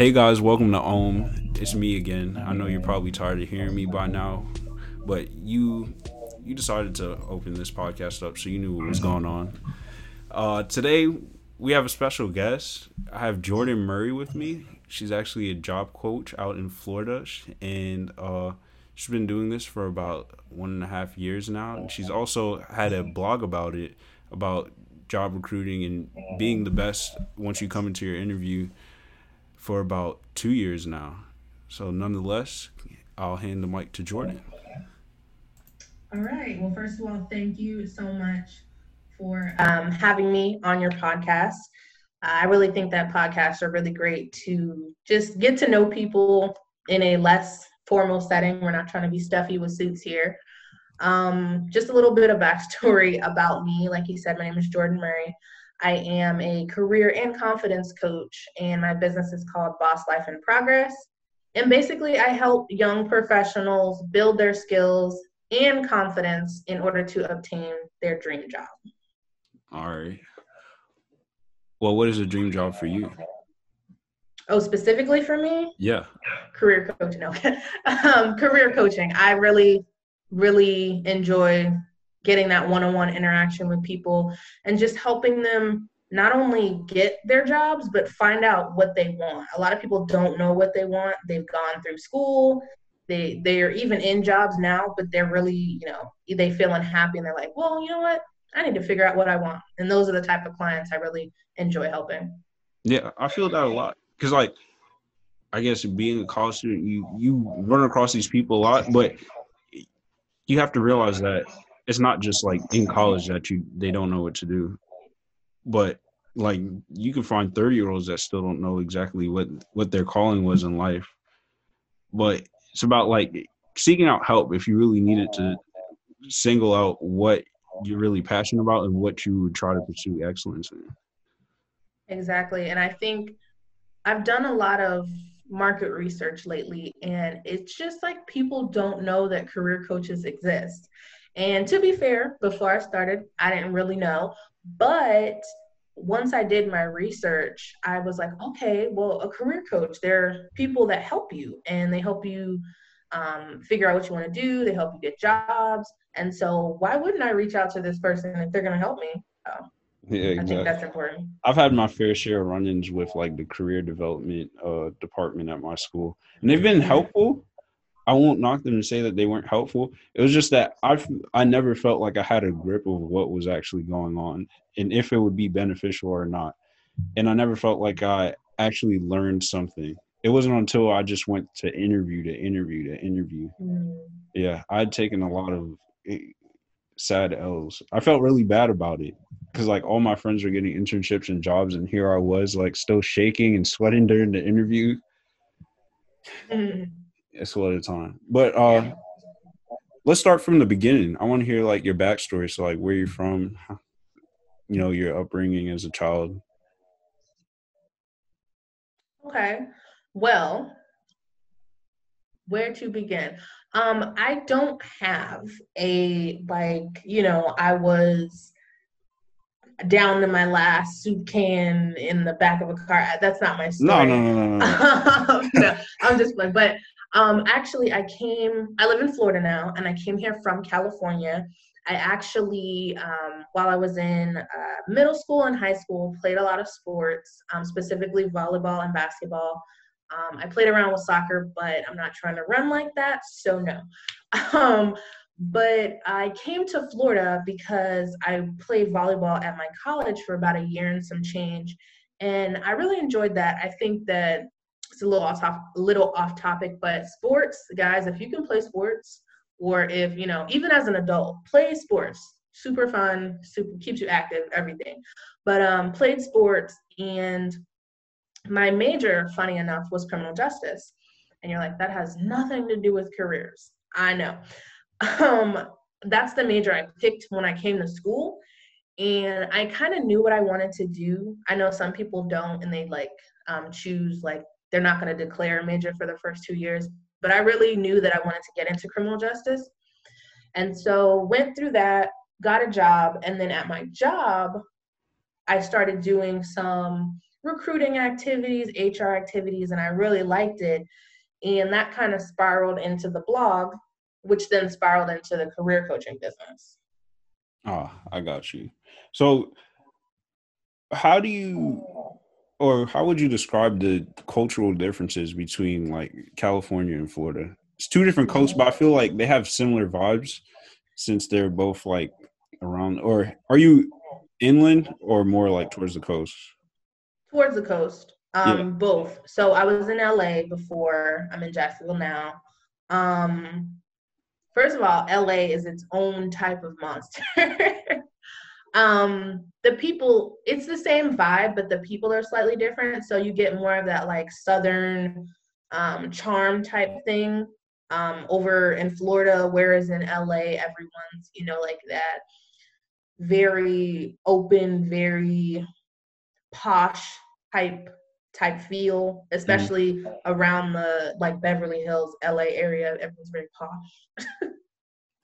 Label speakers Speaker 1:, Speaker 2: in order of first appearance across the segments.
Speaker 1: Hey guys, welcome to Ohm. It's me again. I know you're probably tired of hearing me by now, but you you decided to open this podcast up, so you knew what was going on. Uh, today we have a special guest. I have Jordan Murray with me. She's actually a job coach out in Florida, and uh, she's been doing this for about one and a half years now. She's also had a blog about it, about job recruiting and being the best once you come into your interview for about two years now. So, nonetheless, I'll hand the mic to Jordan.
Speaker 2: All right. Well, first of all, thank you so much for um, having me on your podcast. I really think that podcasts are really great to just get to know people in a less formal setting. We're not trying to be stuffy with suits here. Um, just a little bit of backstory about me. Like you said, my name is Jordan Murray. I am a career and confidence coach, and my business is called Boss Life in Progress. And basically, I help young professionals build their skills and confidence in order to obtain their dream job.
Speaker 1: All right. Well, what is a dream job for you?
Speaker 2: Oh, specifically for me?
Speaker 1: Yeah.
Speaker 2: Career coaching. No. um, career coaching. I really, really enjoy getting that one-on-one interaction with people and just helping them not only get their jobs but find out what they want. A lot of people don't know what they want. They've gone through school. They they're even in jobs now but they're really you know they feel unhappy and they're like well you know what? I need to figure out what i want. And those are the type of clients i really enjoy helping.
Speaker 1: Yeah i feel that a lot. Because like i guess being a college student you you run across these people a lot but you have to realize that it's not just like in college that you they don't know what to do. But like you can find 30 year olds that still don't know exactly what what their calling was in life. But it's about like seeking out help if you really needed to single out what you're really passionate about and what you would try to pursue excellence in.
Speaker 2: Exactly. And i think i've done a lot of market research lately and it's just like people don't know that career coaches exist and to be fair, before I started, I didn't really know. But once I did my research, I was like, okay, well, a career coach, they're people that help you and they help you um, figure out what you want to do, they help you get jobs. And so, why wouldn't I reach out to this person if they're going to help me? So, yeah, exactly. I think that's important.
Speaker 1: I've had my fair share of run-ins with like the career development uh, department at my school, and they've been helpful. I won't knock them and say that they weren't helpful. It was just that I I never felt like I had a grip of what was actually going on and if it would be beneficial or not. And I never felt like I actually learned something. It wasn't until I just went to interview to interview to interview. Mm. Yeah, I'd taken a lot of eh, sad L's. I felt really bad about it because like all my friends were getting internships and jobs, and here I was like still shaking and sweating during the interview. Mm it's a lot of time. But uh, let's start from the beginning. I want to hear like your backstory. So like where you're from, you know, your upbringing as a child.
Speaker 2: Okay. Well, where to begin? Um, I don't have a like, you know, I was down to my last soup can in the back of a car. That's not my story.
Speaker 1: No, no, no, no. no.
Speaker 2: no I'm just like, but um, actually, I came, I live in Florida now, and I came here from California. I actually, um, while I was in uh, middle school and high school, played a lot of sports, um, specifically volleyball and basketball. Um, I played around with soccer, but I'm not trying to run like that, so no. Um, but I came to Florida because I played volleyball at my college for about a year and some change. And I really enjoyed that. I think that it's a little off top, a little off topic, but sports, guys, if you can play sports, or if you know, even as an adult, play sports. Super fun, super keeps you active, everything. But um, played sports, and my major, funny enough, was criminal justice. And you're like, that has nothing to do with careers. I know. Um, that's the major I picked when I came to school and I kind of knew what I wanted to do. I know some people don't, and they like um, choose like they're not going to declare a major for the first two years. But I really knew that I wanted to get into criminal justice. And so went through that, got a job, and then at my job, I started doing some recruiting activities, HR activities, and I really liked it. And that kind of spiraled into the blog, which then spiraled into the career coaching business.
Speaker 1: Ah, I got you. So, how do you, or how would you describe the cultural differences between like California and Florida? It's two different coasts, but I feel like they have similar vibes since they're both like around. Or are you inland or more like towards the coast?
Speaker 2: Towards the coast. Um, yeah. both. So I was in LA before. I'm in Jacksonville now. Um, first of all, LA is its own type of monster. um, the people, it's the same vibe, but the people are slightly different. So you get more of that like southern um, charm type thing um, over in Florida, whereas in LA, everyone's, you know, like that very open, very posh type type feel, especially mm. around the like Beverly Hills, LA area. Everyone's very posh.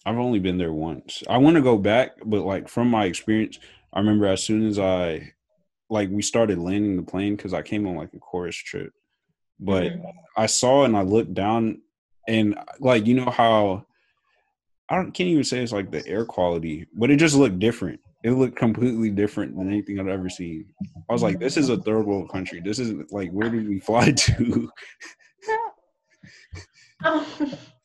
Speaker 1: I've only been there once. I want to go back, but like from my experience, I remember as soon as I like we started landing the plane because I came on like a chorus trip, but mm-hmm. I saw and I looked down and like you know how I don't can't even say it's like the air quality, but it just looked different. It looked completely different than anything I've ever seen. I was like, this is a third world country. This is like where did we fly to?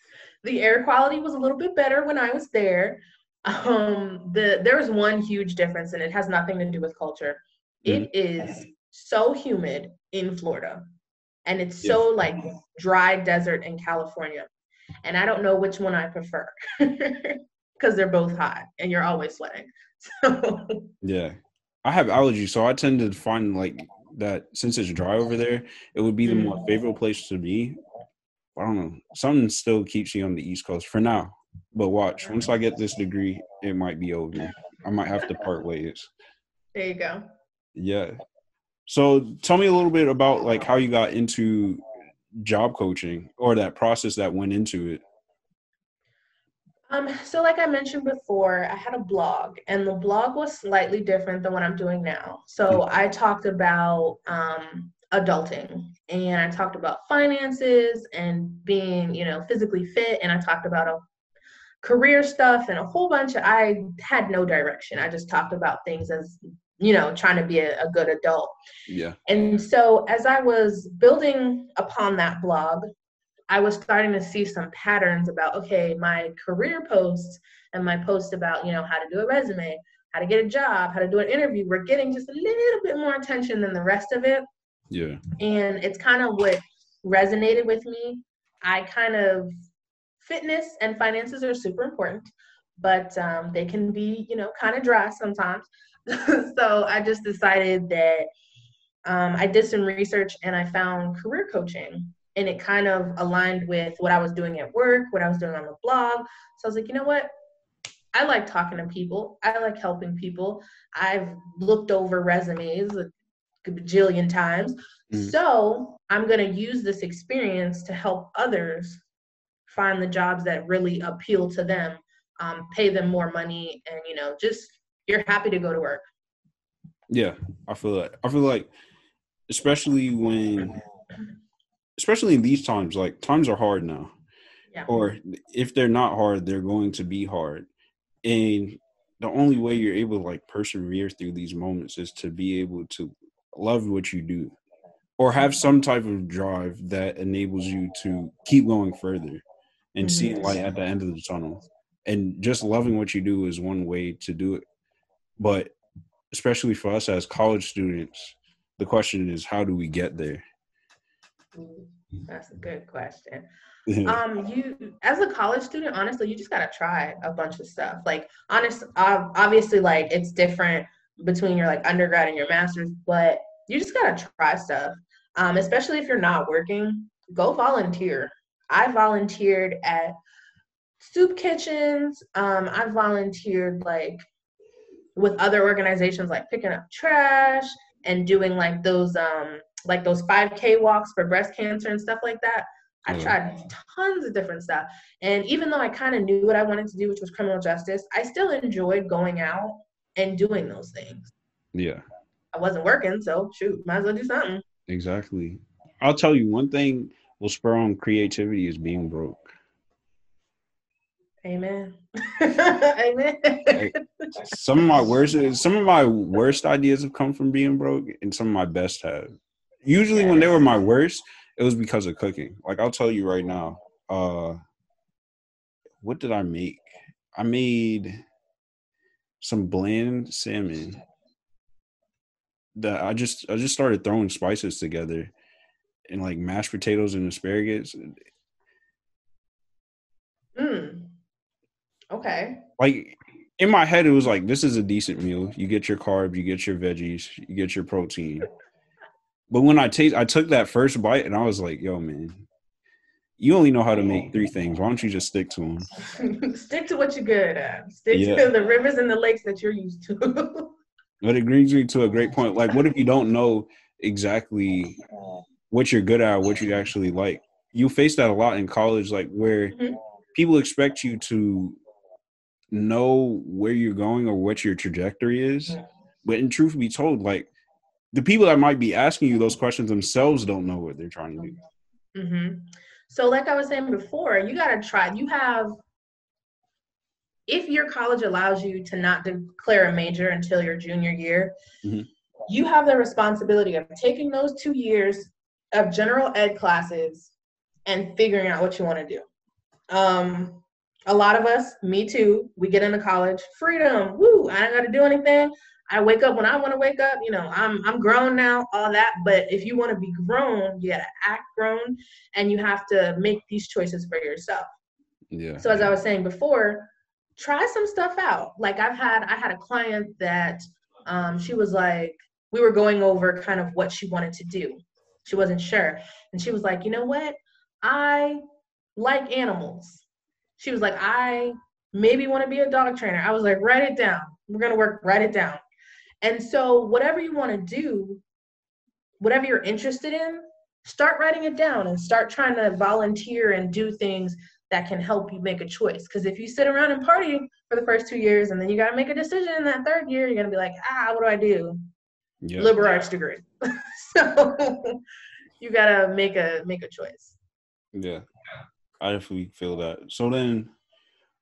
Speaker 2: the air quality was a little bit better when I was there. Um, the there was one huge difference, and it has nothing to do with culture. It mm-hmm. is so humid in Florida and it's so like dry desert in California. And I don't know which one I prefer because they're both hot and you're always sweating. So
Speaker 1: yeah, I have allergies, so I tend to find like that since it's dry over there, it would be the mm. more favorable place to be. I don't know. Something still keeps you on the East Coast for now. But watch, once I get this degree, it might be over. I might have to part ways.
Speaker 2: There you go.
Speaker 1: Yeah. So tell me a little bit about like how you got into job coaching or that process that went into it.
Speaker 2: Um, so like I mentioned before, I had a blog and the blog was slightly different than what I'm doing now. So I talked about um, adulting and I talked about finances and being, you know, physically fit and I talked about a career stuff and a whole bunch of I had no direction. I just talked about things as you know, trying to be a, a good adult.
Speaker 1: Yeah.
Speaker 2: And so as I was building upon that blog, I was starting to see some patterns about, okay, my career posts and my posts about, you know, how to do a resume, how to get a job, how to do an interview, we're getting just a little bit more attention than the rest of it.
Speaker 1: Yeah.
Speaker 2: And it's kind of what resonated with me. I kind of, fitness and finances are super important, but um, they can be, you know, kind of dry sometimes. so I just decided that um, I did some research and I found career coaching. And it kind of aligned with what I was doing at work, what I was doing on the blog. So I was like, you know what? I like talking to people. I like helping people. I've looked over resumes bajillion times. Mm. So I'm going to use this experience to help others find the jobs that really appeal to them, um, pay them more money, and, you know, just you're happy to go to work.
Speaker 1: Yeah, I feel like I feel like especially when especially in these times, like times are hard now. Yeah. Or if they're not hard, they're going to be hard. And the only way you're able to like persevere through these moments is to be able to love what you do or have some type of drive that enables you to keep going further and mm-hmm. see light at the end of the tunnel. And just loving what you do is one way to do it. But especially for us as college students, the question is how do we get there?
Speaker 2: That's a good question. um, you as a college student, honestly, you just gotta try a bunch of stuff. Like, honest, obviously, like it's different between your like undergrad and your master's, but you just gotta try stuff. Um, especially if you're not working, go volunteer. I volunteered at soup kitchens. Um, I volunteered like with other organizations like picking up trash and doing like those um like those 5k walks for breast cancer and stuff like that i mm. tried tons of different stuff and even though i kind of knew what i wanted to do which was criminal justice i still enjoyed going out and doing those things
Speaker 1: yeah
Speaker 2: I wasn't working, so shoot, might as well do something.
Speaker 1: Exactly. I'll tell you one thing will spur on creativity is being broke.
Speaker 2: Amen. Amen.
Speaker 1: some of my worst some of my worst ideas have come from being broke and some of my best have. Usually when they were my worst, it was because of cooking. Like I'll tell you right now, uh what did I make? I made some bland salmon that I just I just started throwing spices together and like mashed potatoes and asparagus.
Speaker 2: Mm. Okay.
Speaker 1: Like in my head, it was like this is a decent meal. You get your carbs, you get your veggies, you get your protein. But when I taste, I took that first bite and I was like, "Yo, man, you only know how to make three things. Why don't you just stick to
Speaker 2: them? stick to what you're good at. Stick yeah. to the rivers and the lakes that you're used to.
Speaker 1: but it brings me to a great point. Like, what if you don't know exactly what you're good at, what you actually like? You face that a lot in college, like where mm-hmm. people expect you to know where you're going or what your trajectory is. Mm-hmm. But in truth be told, like the people that might be asking you those questions themselves don't know what they're trying to do.
Speaker 2: Mm-hmm. So, like I was saying before, you got to try. You have, if your college allows you to not declare a major until your junior year, mm-hmm. you have the responsibility of taking those two years of general ed classes and figuring out what you want to do. Um, a lot of us, me too, we get into college, freedom, woo, I don't got to do anything. I wake up when I want to wake up. You know, I'm I'm grown now, all that. But if you want to be grown, you gotta act grown, and you have to make these choices for yourself.
Speaker 1: Yeah.
Speaker 2: So as I was saying before, try some stuff out. Like I've had I had a client that um, she was like, we were going over kind of what she wanted to do. She wasn't sure, and she was like, you know what, I like animals. She was like, I maybe want to be a dog trainer. I was like, write it down. We're gonna work. Write it down. And so, whatever you want to do, whatever you're interested in, start writing it down and start trying to volunteer and do things that can help you make a choice. Because if you sit around and party for the first two years and then you got to make a decision in that third year, you're going to be like, ah, what do I do? Yep. Liberal arts degree. so you got to make a make a choice.
Speaker 1: Yeah, I definitely feel that. So then,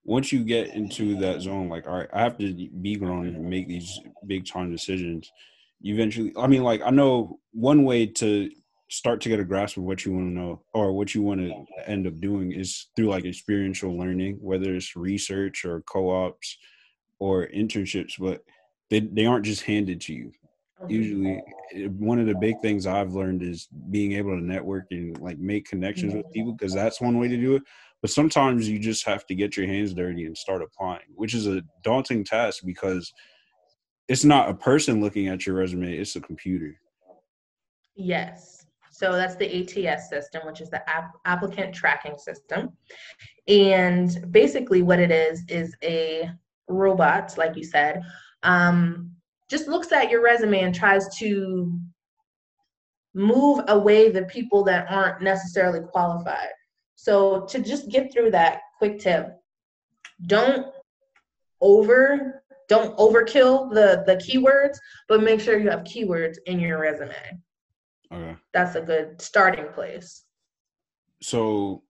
Speaker 1: once you get into that zone, like, all right, I have to be grown and make these big time decisions. You eventually, I mean, like, I know one way to start to get a grasp of what you want to know or what you want to end up doing is through like experiential learning, whether it's research or co-ops or internships, but they, they aren't just handed to you. Usually, eh, one of the big things I've learned is being able to network and like make connections with people because that's one way to do it. But sometimes you just have to get your hands dirty and start applying, which is a daunting task because it's not a person looking at your resume, it's a computer.
Speaker 2: Yes. So that's the ATS system, which is the app- applicant tracking system. And basically, what it is is a robot, like you said, um, just looks at your resume and tries to move away the people that aren't necessarily qualified. So to just get through that quick tip, don't over don't overkill the the keywords, but make sure you have keywords in your resume.
Speaker 1: Okay.
Speaker 2: That's a good starting place.
Speaker 1: So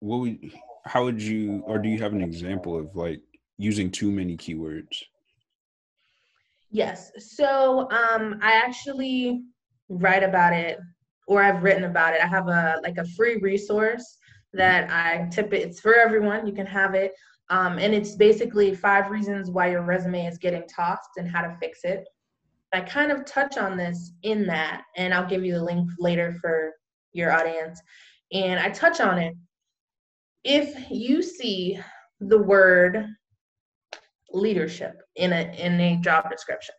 Speaker 1: what would how would you or do you have an example of like using too many keywords?
Speaker 2: Yes. So um I actually write about it or I've written about it. I have a like a free resource that I tip it. It's for everyone. You can have it. Um, and it's basically five reasons why your resume is getting tossed and how to fix it. I kind of touch on this in that, and I'll give you the link later for your audience. And I touch on it. If you see the word leadership in a in a job description,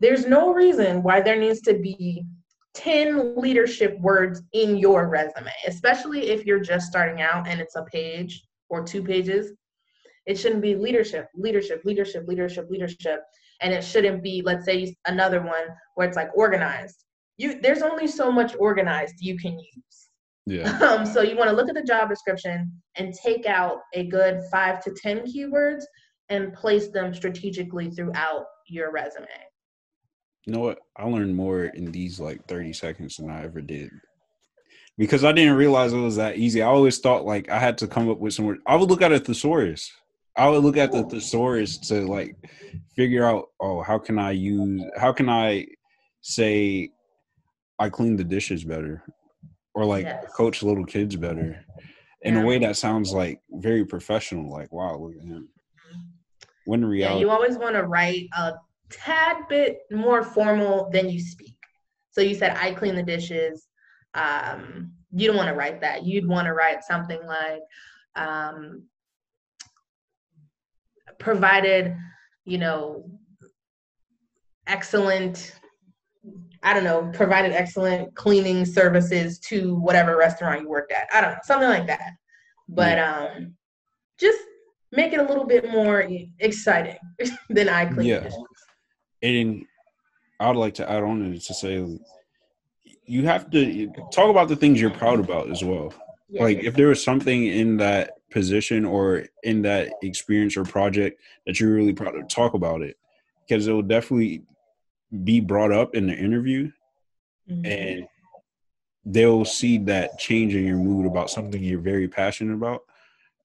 Speaker 2: there's no reason why there needs to be 10 leadership words in your resume, especially if you're just starting out and it's a page or two pages. It shouldn't be leadership, leadership, leadership, leadership, leadership. And it shouldn't be, let's say, another one where it's like organized. You there's only so much organized you can use.
Speaker 1: Yeah.
Speaker 2: Um, so you want to look at the job description and take out a good five to ten keywords and place them strategically throughout your resume.
Speaker 1: You know what? I learned more in these like 30 seconds than I ever did. Because I didn't realize it was that easy. I always thought like I had to come up with some word. I would look at a thesaurus. I would look at the thesaurus to like figure out, oh, how can I use how can I say I clean the dishes better? Or like
Speaker 2: Yes.
Speaker 1: coach little kids better. In
Speaker 2: Yeah.
Speaker 1: a way that sounds like very professional, like wow, look at him. When in
Speaker 2: Yeah, you always want to write a tad bit more formal than you speak. So you said I clean the dishes. Um, you don't want to write that. You'd want to write something like um, provided, you know, excellent. I don't know, provided excellent cleaning services to whatever restaurant you worked at. I don't know, something like that. But um, just make it a little bit more exciting than I clean
Speaker 1: Yeah.
Speaker 2: dishes.
Speaker 1: And I'd like to add on to to say you have to talk about the things you're proud about as well. Like if there was something in that position or in that experience or project that you're really proud of, talk about it because it will definitely be brought up in the interview
Speaker 2: Mhm.
Speaker 1: and they'll see that change in your mood about something you're very passionate about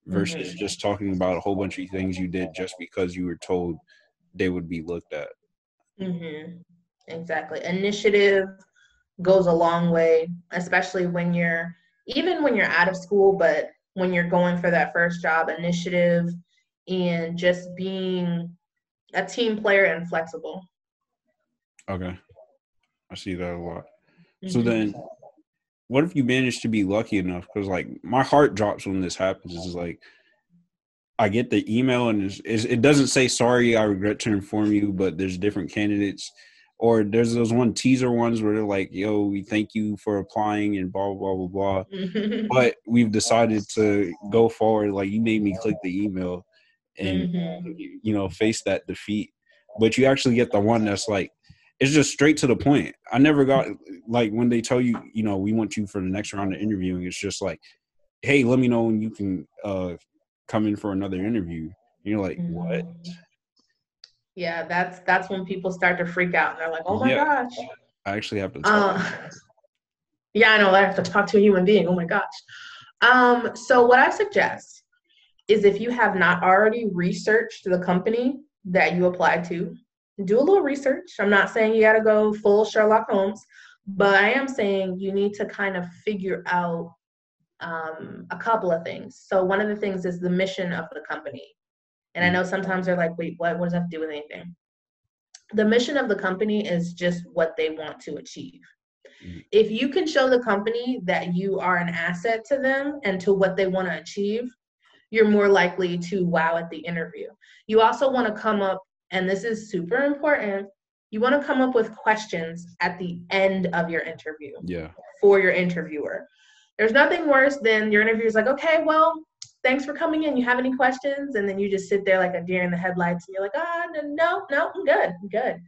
Speaker 1: versus
Speaker 2: Mhm.
Speaker 1: just talking about a whole bunch of things you did just because you were told they would be looked at.
Speaker 2: Mhm. Exactly. Initiative goes a long way, especially when you're even when you're out of school, but when you're going for that first job, initiative and just being a team player and flexible.
Speaker 1: Okay. I see that a lot. So
Speaker 2: Mhm.
Speaker 1: then, what if you manage to be lucky enough? Because like my heart drops when this happens. It's like I get the email and it's, it's, it doesn't say sorry. I regret to inform you, but there's different candidates. Or there's those one teaser ones where they're like, "Yo, we thank you for applying and blah blah blah blah blah." But we've decided to go forward. Like you made me click the email and
Speaker 2: Mhm.
Speaker 1: you know face that defeat. But you actually get the one that's like it's just straight to the point. I never got like when they tell you, you know, we want you for the next round of interviewing. It's just like, hey, let me know when you can uh come in for another interview. And you're like, what?
Speaker 2: Mhm. Yeah, that's that's when people start to freak out and they're like, "Oh my
Speaker 1: Yeah.
Speaker 2: gosh."
Speaker 1: I actually have to. Talk.
Speaker 2: Uh, yeah, I know. I have to talk to a human being. Oh my gosh. Um, so what I suggest is if you have not already researched the company that you applied to, do a little research. I'm not saying you got to go full Sherlock Holmes, but I am saying you need to kind of figure out um, a couple of things. So one of the things is the mission of the company. And I know sometimes they're like, wait, what, what does that have to do with anything? The mission of the company is just what they want to achieve.
Speaker 1: Mhm.
Speaker 2: If you can show the company that you are an asset to them and to what they want to achieve, you're more likely to wow at the interview. You also want to come up, and this is super important, you want to come up with questions at the end of your interview
Speaker 1: Yeah.
Speaker 2: for your interviewer. There's nothing worse than your interviewer's like, okay, well, thanks for coming in. You have any questions? And then you just sit there like a deer in the headlights and you're like, ah, n- no, no, I'm good, I'm good.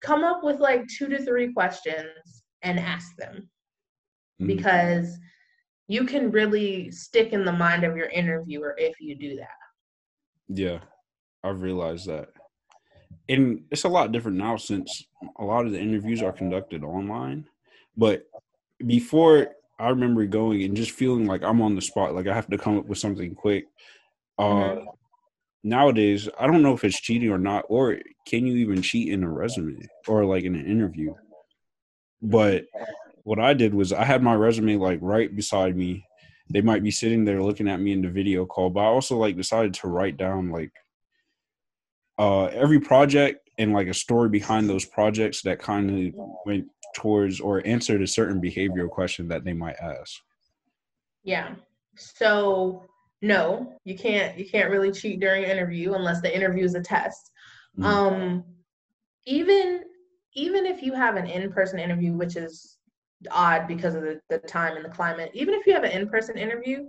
Speaker 2: Come up with like two to three questions and ask them
Speaker 1: Mhm.
Speaker 2: because you can really stick in the mind of your interviewer if you do that.
Speaker 1: Yeah, I've realized that. And it's a lot different now since a lot of the interviews are conducted online. But before, I remember going and just feeling like I'm on the spot, like I have to come up with something quick. Uh,
Speaker 2: Mhm.
Speaker 1: Nowadays, I don't know if it's cheating or not, or can you even cheat in a resume or like in an interview? But what I did was I had my resume like right beside me. They might be sitting there looking at me in the video call, but I also like decided to write down like uh every project and like a story behind those projects that kind of went towards or answered a certain behavioral question that they might ask.
Speaker 2: Yeah. So no, you can't you can't really cheat during an interview unless the interview is a test.
Speaker 1: Mm.
Speaker 2: Um even even if you have an in-person interview, which is odd because of the, the time and the climate, even if you have an in-person interview,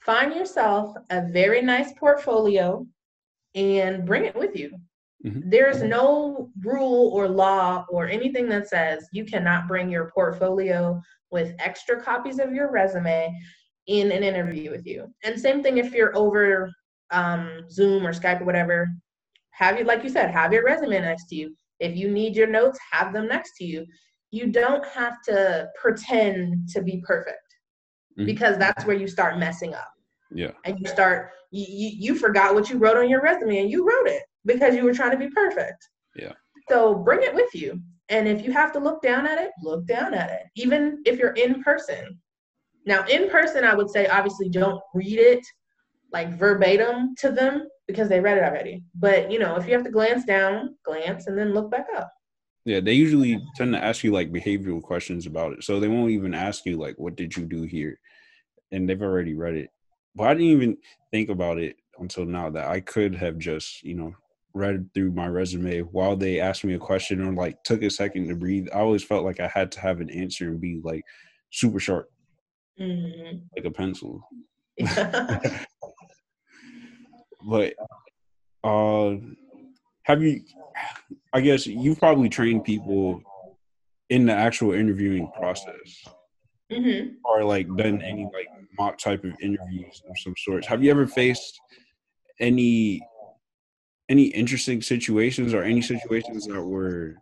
Speaker 2: find yourself a very nice portfolio and bring it with you.
Speaker 1: Mhm.
Speaker 2: There's no rule or law or anything that says you cannot bring your portfolio with extra copies of your resume in an interview with you. And same thing if you're over um, Zoom or Skype or whatever, have you, like you said, have your resume next to you. If you need your notes, have them next to you. You don't have to pretend to be perfect mm-hmm. because that's where you start messing up.
Speaker 1: Yeah.
Speaker 2: And you start you, you you forgot what you wrote on your resume and you wrote it because you were trying to be perfect.
Speaker 1: Yeah.
Speaker 2: So bring it with you. And if you have to look down at it, look down at it. Even if you're in person. Now, in person, I would say obviously don't read it like verbatim to them because they read it already. But you know, if you have to glance down, glance and then look back up.
Speaker 1: Yeah, they usually tend to ask you like behavioral questions about it. So they won't even ask you like what did you do here? And they've already read it. But I didn't even think about it until now that I could have just, you know, read through my resume while they asked me a question or like took a second to breathe. I always felt like I had to have an answer and be like super sharp. Mm-hmm. Like a pencil. but uh have you i guess you've probably trained people in the actual interviewing process mm-hmm. or like done any like mock type of interviews of some sorts have you ever faced any any interesting situations or any situations that were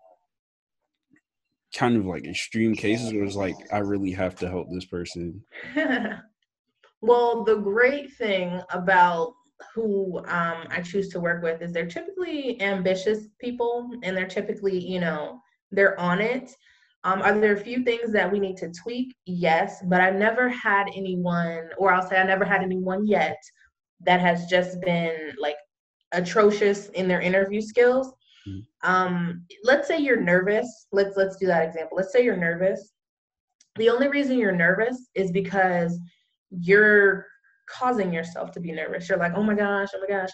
Speaker 1: kind of like extreme cases where it's like i really have to help this person
Speaker 2: well the great thing about who um, I choose to work with is they're typically ambitious people and they're typically, you know, they're on it. Um, are there a few things that we need to tweak? Yes, but I've never had anyone, or I'll say I never had anyone yet that has just been like atrocious in their interview skills. Mm-hmm. Um, let's say you're nervous. Let's let's do that example. Let's say you're nervous. The only reason you're nervous is because you're causing yourself to be nervous. You're like, oh my gosh, oh my gosh.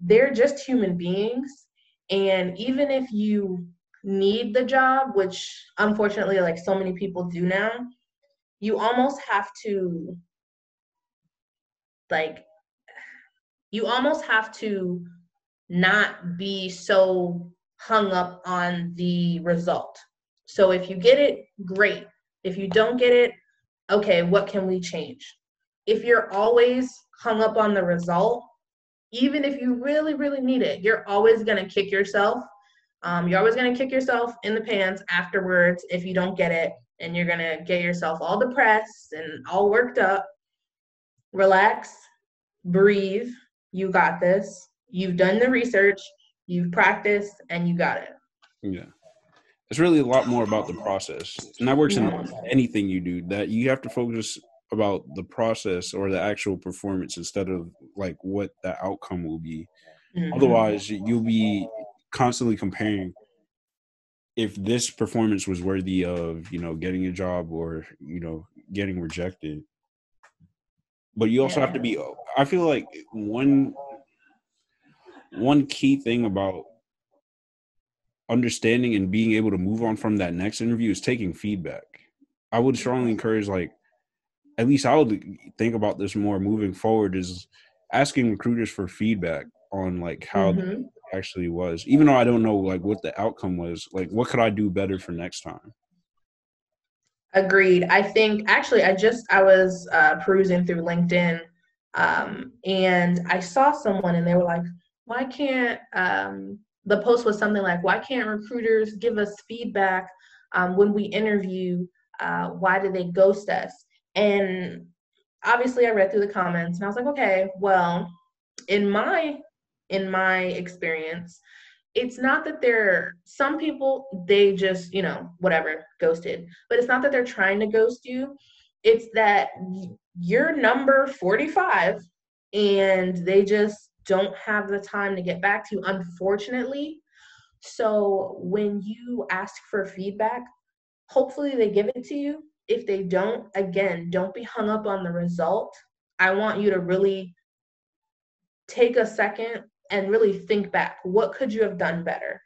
Speaker 2: They're just human beings. And even if you need the job, which unfortunately, like so many people do now, you almost have to, like, you almost have to not be so hung up on the result. So if you get it, great. If you don't get it, okay, what can we change? if you're always hung up on the result, even if you really, really need it, you're always going to kick yourself. Um, you're always going to kick yourself in the pants afterwards if you don't get it, and you're going to get yourself all depressed and all worked up. Relax, breathe. You got this. You've done the research, you've practiced, and you got it.
Speaker 1: Yeah. It's really a lot more about the process. And that works in anything you do, that you have to focus about the process or the actual performance instead of like what the outcome will be. Mm-hmm. Otherwise, you'll be constantly comparing if this performance was worthy of, you know, getting a job or, you know, getting rejected. But you also yeah. have to be I feel like one one key thing about understanding and being able to move on from that next interview is taking feedback. I would strongly encourage like at least I would think about this more moving forward is asking recruiters for feedback on like how mm-hmm. actually was even though i don't know like what the outcome was like what could i do better for next time
Speaker 2: agreed. I think actually i just i was uh, perusing through linkedin um, and i saw someone and they were like why can't um, the post was something like why can't recruiters give us feedback um, when we interview uh, why do they ghost us? And obviously I read through the comments and I was like, okay, well, in my in my experience, it's not that they're some people they just, you know, whatever, ghosted. But it's not that they're trying to ghost you. It's that you're number 45 and they just don't have the time to get back to you unfortunately. So when you ask for feedback, hopefully they give it to you if they don't, again, don't be hung up on the result. I want you to really take a second and really think back. What could you have done better?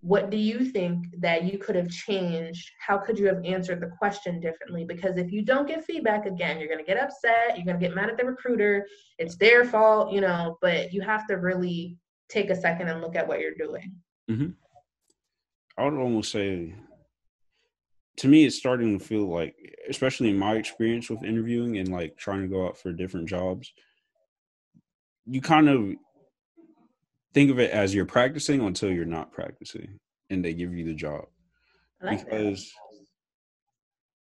Speaker 2: What do you think that you could have changed? How could you have answered the question differently? Because if you don't get feedback again, you're going to get upset. You're going to get mad at the recruiter. It's their fault, you know, but you have to really take a second and look at what you're doing.
Speaker 1: Mm-hmm. I would almost say to me it's starting to feel like especially in my experience with interviewing and like trying to go out for different jobs you kind of think of it as you're practicing until you're not practicing and they give you the job
Speaker 2: like
Speaker 1: because
Speaker 2: that.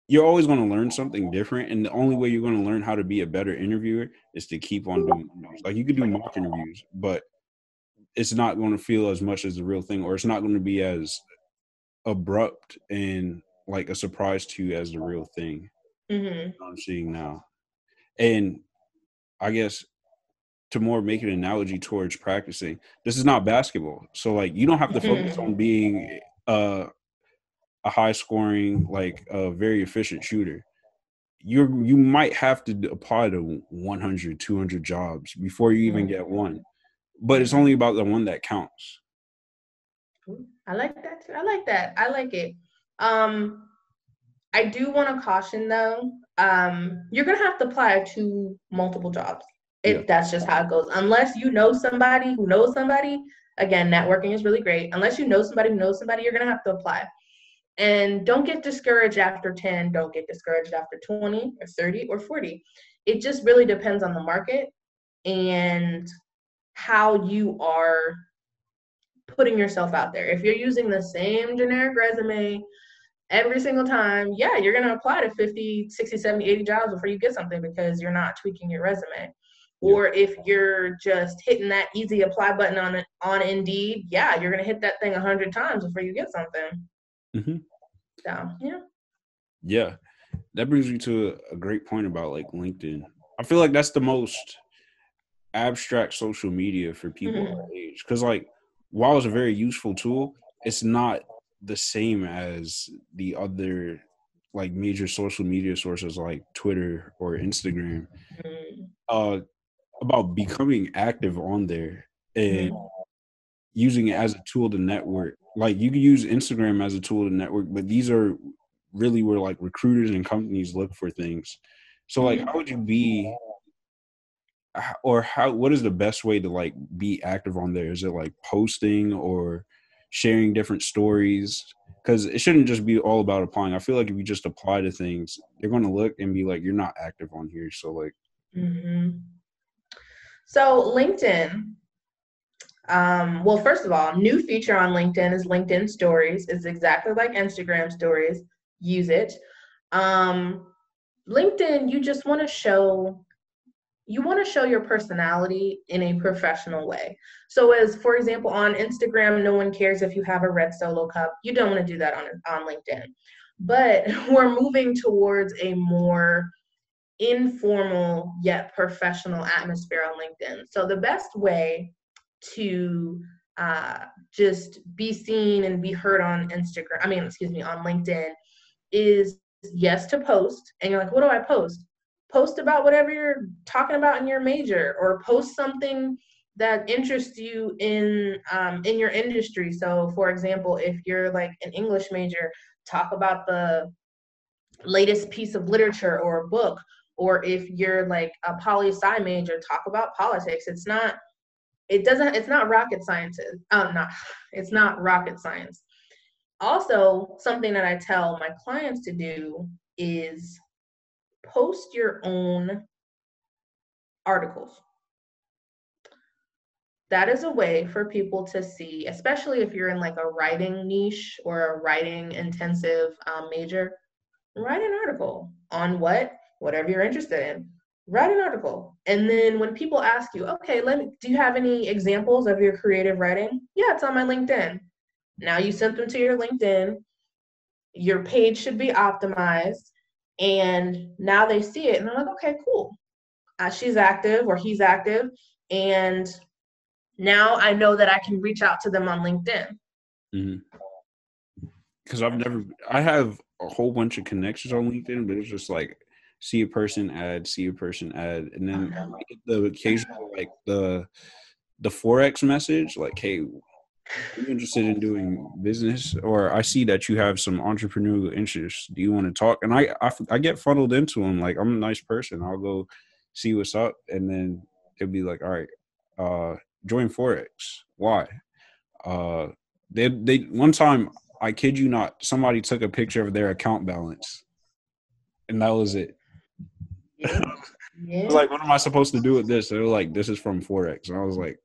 Speaker 1: you're always going to learn something different and the only way you're going to learn how to be a better interviewer is to keep on doing interviews. like you could do mock interviews but it's not going to feel as much as the real thing or it's not going to be as abrupt and like a surprise to you as the real thing
Speaker 2: Mhm.
Speaker 1: I'm seeing now. And I guess to more make an analogy towards practicing, this is not basketball. So like you don't have to focus on being uh, a high scoring, like a very efficient shooter. You're you might have to apply to 100, 200 jobs before you even get one. But it's only about the one that counts.
Speaker 2: I like that too. I like that. I like it. Um, I do want to caution though. Um, you're gonna have to apply to multiple jobs. If
Speaker 1: Yeah.
Speaker 2: that's just how it goes. Unless you know somebody who knows somebody. Again, networking is really great. Unless you know somebody who knows somebody, you're gonna have to apply. And don't get discouraged after 10. Don't get discouraged after 20 or 30 or 40. It just really depends on the market and how you are putting yourself out there. If you're using the same generic resume every single time, yeah, you're going to apply to 50, 60, 70, 80 jobs before you get something because you're not tweaking your resume. Or if you're just hitting that easy apply button on on Indeed, yeah, you're to hit that thing a 100 times before you get something.
Speaker 1: hmm
Speaker 2: So, yeah.
Speaker 1: Yeah, that brings me to a, great point about like LinkedIn. I feel like that's the most abstract social media for people
Speaker 2: Mhm.
Speaker 1: our age because like while it's a very useful tool, it's not the same as the other like major social media sources like Twitter or Instagram.
Speaker 2: Mm,
Speaker 1: Uh, about becoming active on there and using it as a tool to network. Like you can use Instagram as a tool to network, but these are really where like recruiters and companies look for things. So like
Speaker 2: Mhm.
Speaker 1: how would you be or how what is the best way to like be active on there? Is it like posting or sharing different stories? Because it shouldn't just be all about applying. I feel like if you just apply to things, they're going to look and be like, "You're not active on here." So like,
Speaker 2: hmm So LinkedIn. Um, well, first of all, new feature on LinkedIn is LinkedIn Stories. It's exactly like Instagram Stories. Use it. Um, LinkedIn, you just want to show you want to show your personality in a professional way. So, as for example, on Instagram, no one cares if you have a red solo cup. You don't want to do that on on LinkedIn. But we're moving towards a more informal yet professional atmosphere on LinkedIn. So the best way to uh, just be seen and be heard on Instagram, I mean, excuse me, on LinkedIn is yes to post. And you're like, what do I post? Post about whatever you're talking about in your major or post something that interests you in um, in your industry. So for example, if you're like an English major, talk about the latest piece of literature or a book or if you're like a poli sci major talk about politics. It's not it doesn't it's not rocket science um not it's not rocket science. Also something that i tell my clients to do is post your own articles. That is a way for people to see especially if you're in like a writing niche or a writing intensive um, major write an article on what whatever you're interested in write an article. And then when people ask you okay let me do you have any examples of your creative writing? Yeah it's on my linkedin. Now you sent them to your linkedin. Your page should be optimized. And now they see it and they're like okay cool. Uh, she's active or he's active. And now i know that i can reach out to them on linkedin.
Speaker 1: Because I've never, I have a whole bunch of connections on LinkedIn, but it's just like see a person ad, see a person ad, and then
Speaker 2: Uh-huh.
Speaker 1: The occasional like the the forex message like, hey, are you interested in doing business, or I see that you have some entrepreneurial interests. Do you want to talk? And I I, I get funneled into them. Like I'm a nice person. I'll go see what's up, and then it'll be like, all right, uh, join forex. Why? Uh, they they one time I kid you not, somebody took a picture of their account balance, and that was it.
Speaker 2: Yeah.
Speaker 1: I
Speaker 2: yeah.
Speaker 1: was like, what am I supposed to do with this? They were like, this is from forex, and I was like,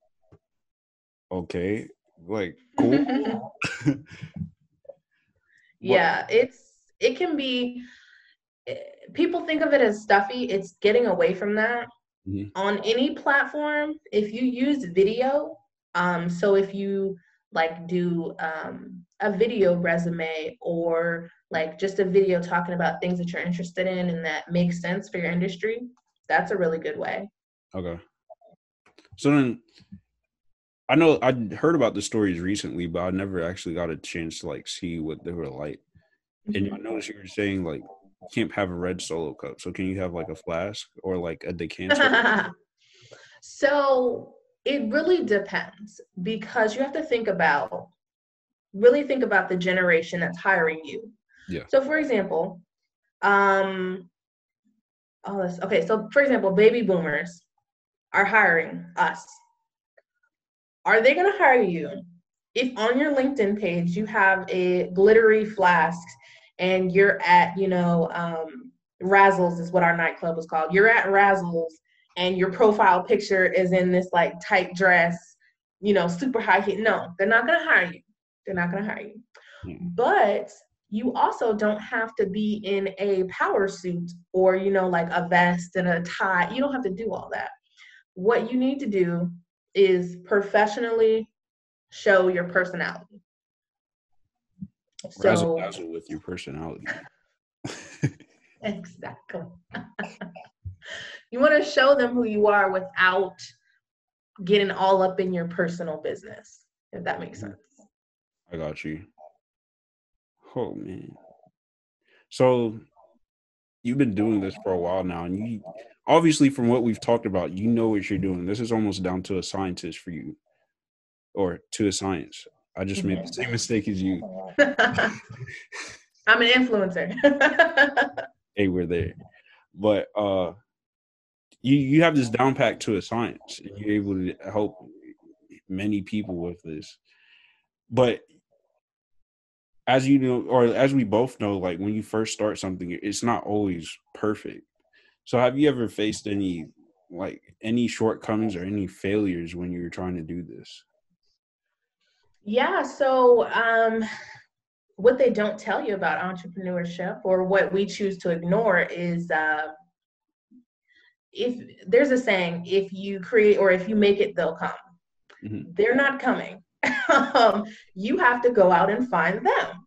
Speaker 1: okay. like cool.
Speaker 2: yeah, it's it can be eh, people think of it as stuffy. It's getting away from that. Mm-hmm. On any platform, if you use video, um, so if you like do um, a video resume or like just a video talking about things that you're interested in and that makes sense for your industry, that's a really good way.
Speaker 1: Okay. So then I know I heard about the stories recently, but I never actually got a chance to like see what they were like. And I mm-hmm. noticed you were saying like you can't have a red solo cup. So can you have like a flask or like a decanter?
Speaker 2: so it really depends because you have to think about really think about the generation that's hiring you.
Speaker 1: Yeah.
Speaker 2: So for example, um oh this okay, so for example, baby boomers are hiring us are they going to hire you if on your LinkedIn page you have a glittery flask and you're at, you know, um, Razzles is what our nightclub was called. You're at Razzles and your profile picture is in this like tight dress, you know, super high heat. No, they're not going to hire you. They're not going to hire you. Mm-hmm. But you also don't have to be in a power suit or, you know, like a vest and a tie. You don't have to do all that. What you need to do is professionally show your personality.
Speaker 1: So, razzle dazzle with your personality.
Speaker 2: exactly. you want to show them who you are without getting all up in your personal business, if that makes mm-hmm. sense.
Speaker 1: I got you. Oh man. So you've been doing this for a while now and you obviously from what we've talked about you know what you're doing this is almost down to a scientist for you or to a science i just made the same mistake as you
Speaker 2: i'm an influencer
Speaker 1: hey we're there but uh you you have this down pack to a science and you're able to help many people with this. But as you know or as we both know like when you first start something it's not always perfect. So have you ever faced any like any shortcomings or any failures when you were trying to do this?
Speaker 2: Yeah, so um what they don't tell you about entrepreneurship or what we choose to ignore is uh if there's a saying if you create or if you make it they'll come. Mm-hmm. they're not coming. Um, you have to go out and find them.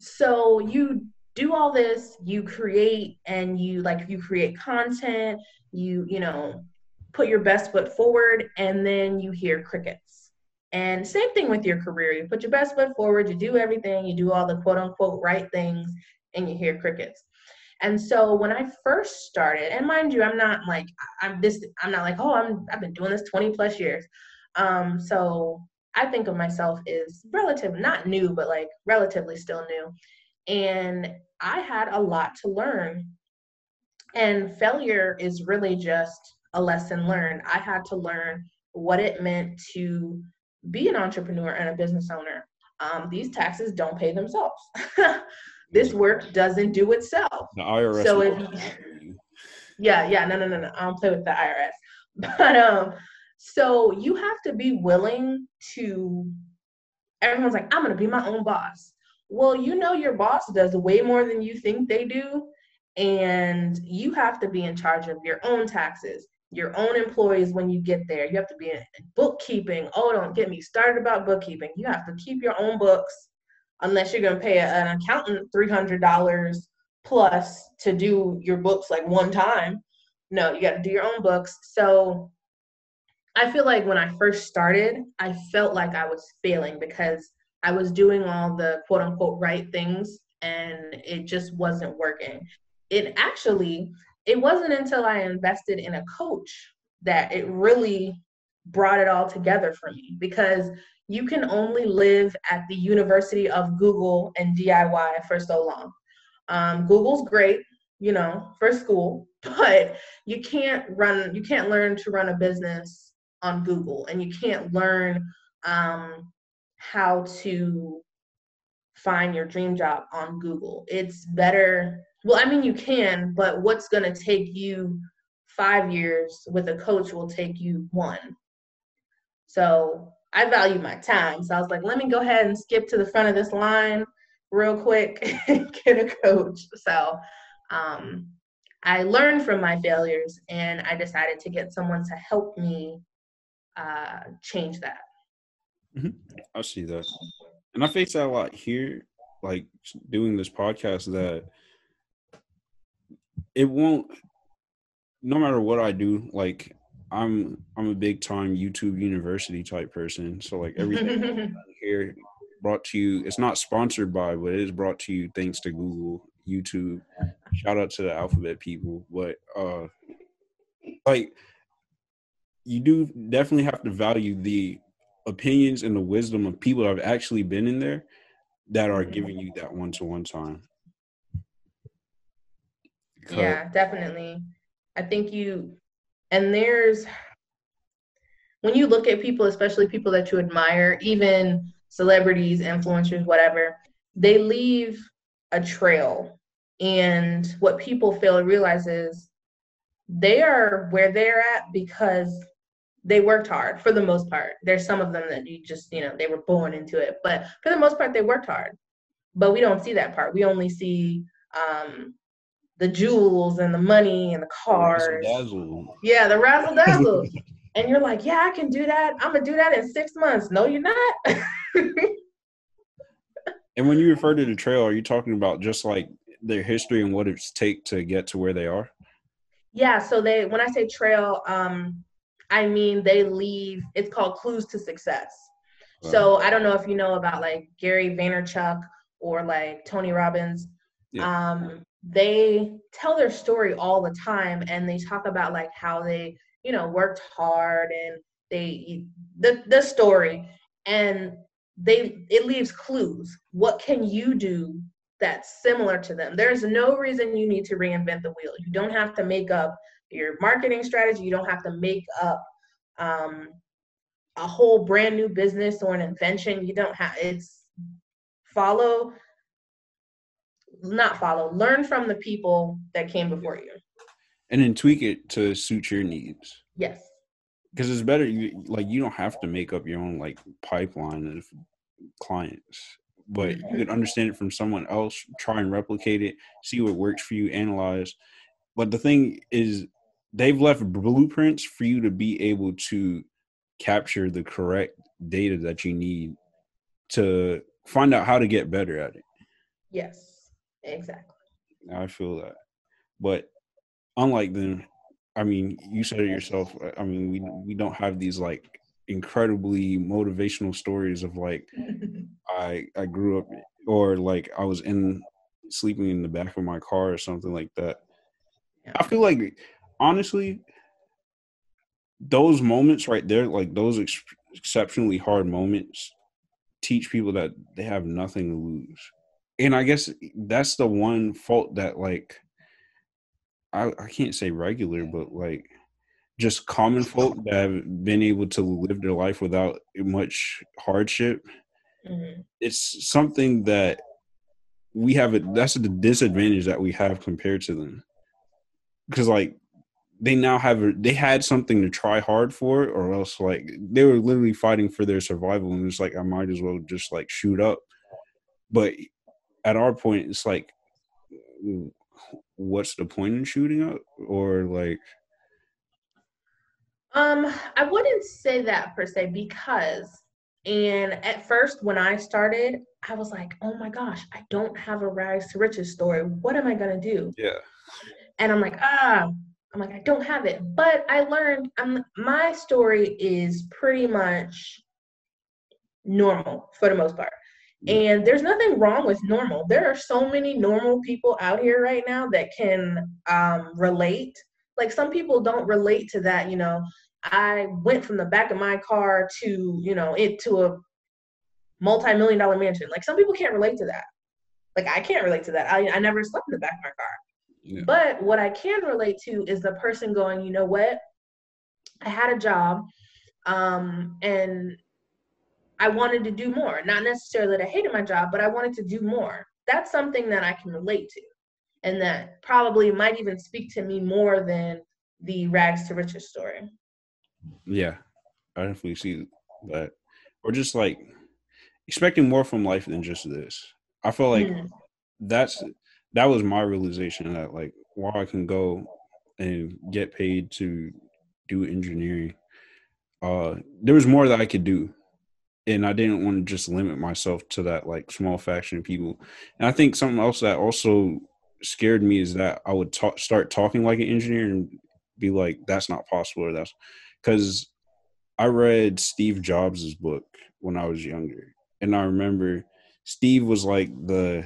Speaker 2: So you do all this you create and you like you create content you you know put your best foot forward and then you hear crickets. And same thing with your career. You put your best foot forward you do everything you do all the quote unquote right things and you hear crickets and so when i first started and mind you i'm not like i'm this i'm not like oh i'm i've been doing this 20 plus years um so i think of myself as relative not new but like relatively still new and I had a lot to learn. And failure is really just a lesson learned. I had to learn what it meant to be an entrepreneur and a business owner. Um, these taxes don't pay themselves. this work doesn't do itself.
Speaker 1: The IRS.
Speaker 2: So if yeah, yeah, no, no, no, no. I don't play with the IRS. But um, so you have to be willing to. Everyone's like, I'm gonna be my own boss. Well, you know your boss does way more than you think they do, and you have to be in charge of your own taxes, your own employees when you get there. You have to be in bookkeeping. Oh, don't get me started about bookkeeping. You have to keep your own books unless you're going to pay an accountant $300 plus to do your books like one time. No, you got to do your own books. So I feel like when I first started, I felt like I was failing because I was doing all the quote unquote right things and it just wasn't working. It actually, it wasn't until I invested in a coach that it really brought it all together for me because you can only live at the University of Google and DIY for so long. Um, Google's great, you know, for school, but you can't run, you can't learn to run a business on Google and you can't learn um, how to find your dream job on Google. It's better. Well, I mean, you can, but what's going to take you five years with a coach will take you one. So I value my time. So I was like, let me go ahead and skip to the front of this line real quick and get a coach. So um, I learned from my failures and I decided to get someone to help me uh, change that.
Speaker 1: Mm-hmm. I see that. And I face that a lot here, like doing this podcast, that it won't, no matter what I do, like I'm I'm a big time YouTube University type person. So like everything here brought to you. It's not sponsored by, but it is brought to you thanks to Google, YouTube. Shout out to the alphabet people. But uh like you do definitely have to value the opinions and the wisdom of people that have actually been in there that are giving you that one to one time.
Speaker 2: Yeah, definitely. I think you and there's when you look at people, especially people that you admire, even celebrities, influencers, whatever, they leave a trail. And what people fail to realize is they are where they're at because they worked hard for the most part. There's some of them that you just, you know, they were born into it, but for the most part, they worked hard. But we don't see that part. We only see um, the jewels and the money and the cars. Dazzle. Yeah, the razzle dazzle. and you're like, yeah, I can do that. I'm gonna do that in six months. No, you're not.
Speaker 1: and when you refer to the trail, are you talking about just like their history and what it's take to get to where they are?
Speaker 2: Yeah. So they, when I say trail, um, I mean they leave. It's called clues to success. So I don't know if you know about like Gary Vaynerchuk or like Tony Robbins. Yeah. Um, they tell their story all the time and they talk about like how they you know worked hard and they the the story. And they it leaves clues. What can you do that's similar to them? There's no reason you need to reinvent the wheel. You don't have to make up your marketing strategy. You don't have to make up um, a whole brand new business or an invention. You don't have it's follow not follow, learn from the people that came before you.
Speaker 1: And then tweak it to suit your needs.
Speaker 2: Yes.
Speaker 1: Because it's better you like you don't have to make up your own like pipeline of clients. But you mm-hmm. could understand it from someone else, try and replicate it, see what works for you, analyze. But the thing is they've left blueprints for you to be able to capture the correct data that you need to find out how to get better at it.
Speaker 2: Yes. Exactly.
Speaker 1: I feel that. But unlike them, I mean, you said it yourself. Uh, I mean, we we don't have these like incredibly motivational stories of like I I grew up or like I was in sleeping in the back of my car or something like that. I feel like honestly those moments right there like those ex- exceptionally hard moments teach people that they have nothing to lose and I guess that's the one fault that like I I can't say regular, but like just common folk that have been able to live their life without much hardship. Mm-hmm. It's something that we have a that's the disadvantage that we have compared to them. Because like they now have a, they had something to try hard for, or else like they were literally fighting for their survival, and it's like I might as well just like shoot up. But at our point, it's like, what's the point in shooting up, or like?
Speaker 2: Um, I wouldn't say that per se because, and at first when I started, I was like, oh my gosh, I don't have a rise to riches story. What am I gonna do?
Speaker 1: Yeah.
Speaker 2: And I'm like, ah, I'm like, I don't have it. But I learned I'm, my story is pretty much normal for the most part. And there's nothing wrong with normal. There are so many normal people out here right now that can um, relate. Like some people don't relate to that, you know. I went from the back of my car to, you know, it to a multi-million dollar mansion. Like some people can't relate to that. Like I can't relate to that. I, I never slept in the back of my car. Yeah. But what I can relate to is the person going, you know what? I had a job um, and I wanted to do more. Not necessarily that I hated my job, but I wanted to do more. That's something that I can relate to. And that probably might even speak to me more than the rags to riches story.
Speaker 1: Yeah, I definitely see that. or just like expecting more from life than just this. I feel like mm. that's that was my realization that like while I can go and get paid to do engineering, uh, there was more that I could do. And I didn't want to just limit myself to that like small faction of people. And I think something else that also scared me is that I would talk, start talking like an engineer and be like, that's not possible or that's because I read Steve Jobs' book when I was younger. And I remember Steve was like the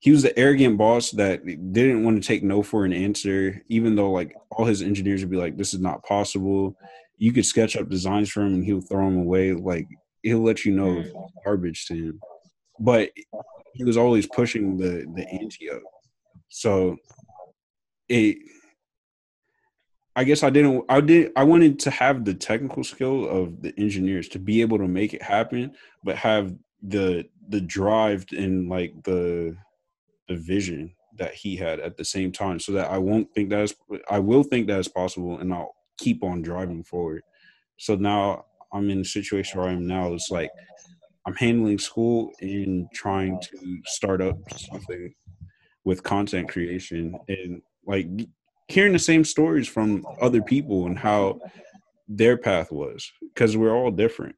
Speaker 1: he was the arrogant boss that didn't want to take no for an answer, even though like all his engineers would be like, "This is not possible." You could sketch up designs for him, and he would throw them away. Like he'll let you know mm. garbage to him, but he was always pushing the the ante up. So it I guess I didn't I did I wanted to have the technical skill of the engineers to be able to make it happen, but have the the drive and like the the vision that he had at the same time so that I won't think that is I will think that is possible and I'll keep on driving forward. So now I'm in a situation where I am now. It's like I'm handling school and trying to start up something with content creation and like hearing the same stories from other people and how their path was because we're all different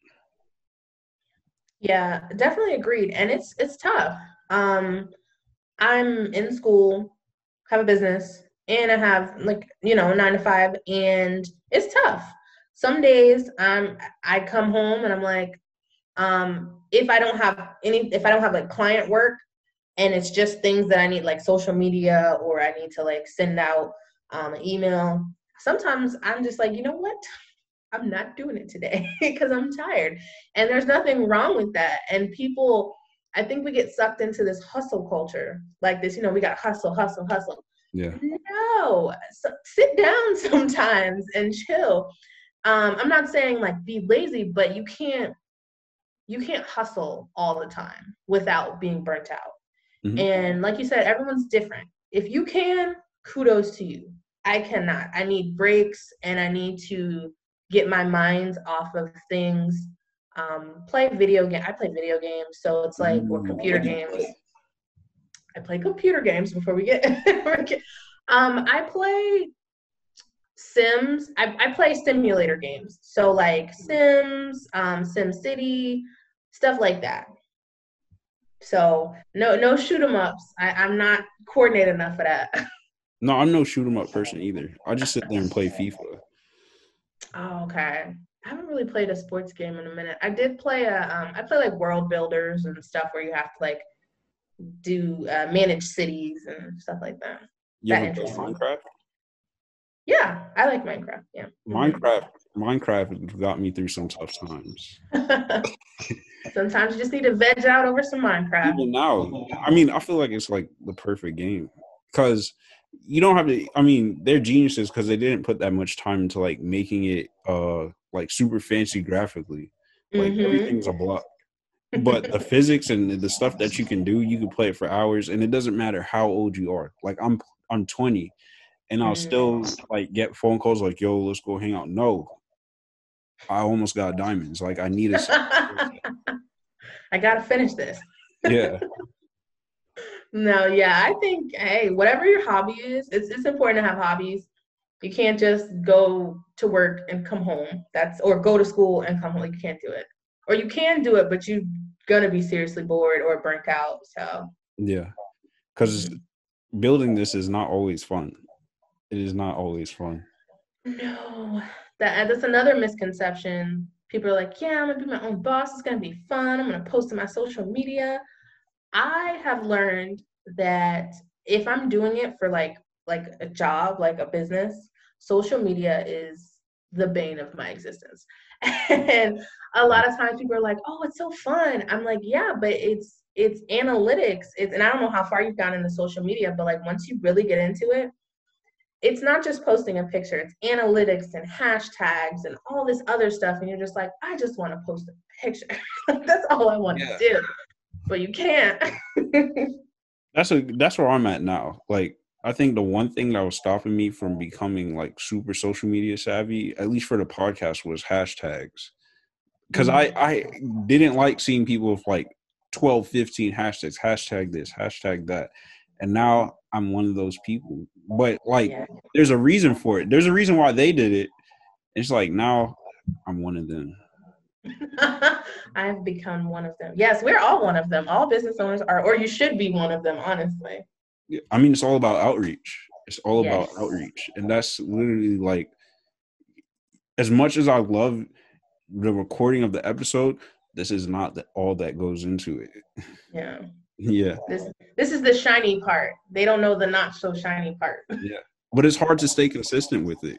Speaker 2: yeah definitely agreed and it's it's tough um i'm in school have a business and i have like you know nine to five and it's tough some days um i come home and i'm like um if i don't have any if i don't have like client work and it's just things that i need like social media or i need to like send out um, an email. Sometimes I'm just like, you know what? I'm not doing it today because I'm tired. And there's nothing wrong with that. And people, I think we get sucked into this hustle culture like this, you know, we got hustle, hustle, hustle.
Speaker 1: Yeah.
Speaker 2: No, so sit down sometimes and chill. Um, I'm not saying like be lazy, but you can't you can't hustle all the time without being burnt out. Mm-hmm. And like you said, everyone's different. If you can, kudos to you. I cannot. I need breaks and I need to get my mind off of things. Um, play video game. I play video games, so it's like or computer games. I play computer games before we get. um, I play Sims. I, I play simulator games, so like Sims, um, Sim City, stuff like that. So no no shoot 'em ups. I, I'm not coordinated enough for that.
Speaker 1: No, I'm no shoot 'em up person either. I just sit there and play FIFA.
Speaker 2: Oh, okay. I haven't really played a sports game in a minute. I did play a, um, I play like world builders and stuff where you have to like do uh, manage cities and stuff like that.
Speaker 1: You that ever play Minecraft?
Speaker 2: Yeah, I like Minecraft. Yeah.
Speaker 1: Minecraft, Minecraft got me through some tough times.
Speaker 2: Sometimes you just need to veg out over some Minecraft.
Speaker 1: Even now, I mean, I feel like it's like the perfect game because you don't have to i mean they're geniuses because they didn't put that much time into like making it uh like super fancy graphically like mm-hmm. everything's a block but the physics and the stuff that you can do you can play it for hours and it doesn't matter how old you are like i'm i'm 20 and i'll still mm. like get phone calls like yo let's go hang out no i almost got diamonds like i need a
Speaker 2: i gotta finish this
Speaker 1: yeah
Speaker 2: no, yeah, I think hey, whatever your hobby is, it's it's important to have hobbies. You can't just go to work and come home. That's or go to school and come home. You can't do it. Or you can do it, but you're gonna be seriously bored or burnt out. So
Speaker 1: yeah, because mm. building this is not always fun. It is not always fun.
Speaker 2: No, that uh, that's another misconception. People are like, yeah, I'm gonna be my own boss. It's gonna be fun. I'm gonna post to my social media. I have learned that if I'm doing it for like like a job, like a business, social media is the bane of my existence. and a lot of times people are like, "Oh, it's so fun." I'm like, "Yeah, but it's it's analytics. It's and I don't know how far you've gone into social media, but like once you really get into it, it's not just posting a picture. It's analytics and hashtags and all this other stuff and you're just like, "I just want to post a picture." That's all I want yeah. to do but you can't.
Speaker 1: that's a that's where I'm at now. Like I think the one thing that was stopping me from becoming like super social media savvy, at least for the podcast, was hashtags. because I mm-hmm. I didn't like seeing people with like 12, 15 hashtags, hashtag this, hashtag that, and now I'm one of those people. But like, yeah. there's a reason for it. There's a reason why they did it. It's like now I'm one of them.
Speaker 2: I've become one of them. Yes, we're all one of them. All business owners are, or you should be one of them, honestly.
Speaker 1: Yeah, I mean, it's all about outreach. It's all yes. about outreach. And that's literally like, as much as I love the recording of the episode, this is not the, all that goes into it.
Speaker 2: Yeah.
Speaker 1: Yeah.
Speaker 2: This this is the shiny part. They don't know the not so shiny part.
Speaker 1: yeah. But it's hard to stay consistent with it.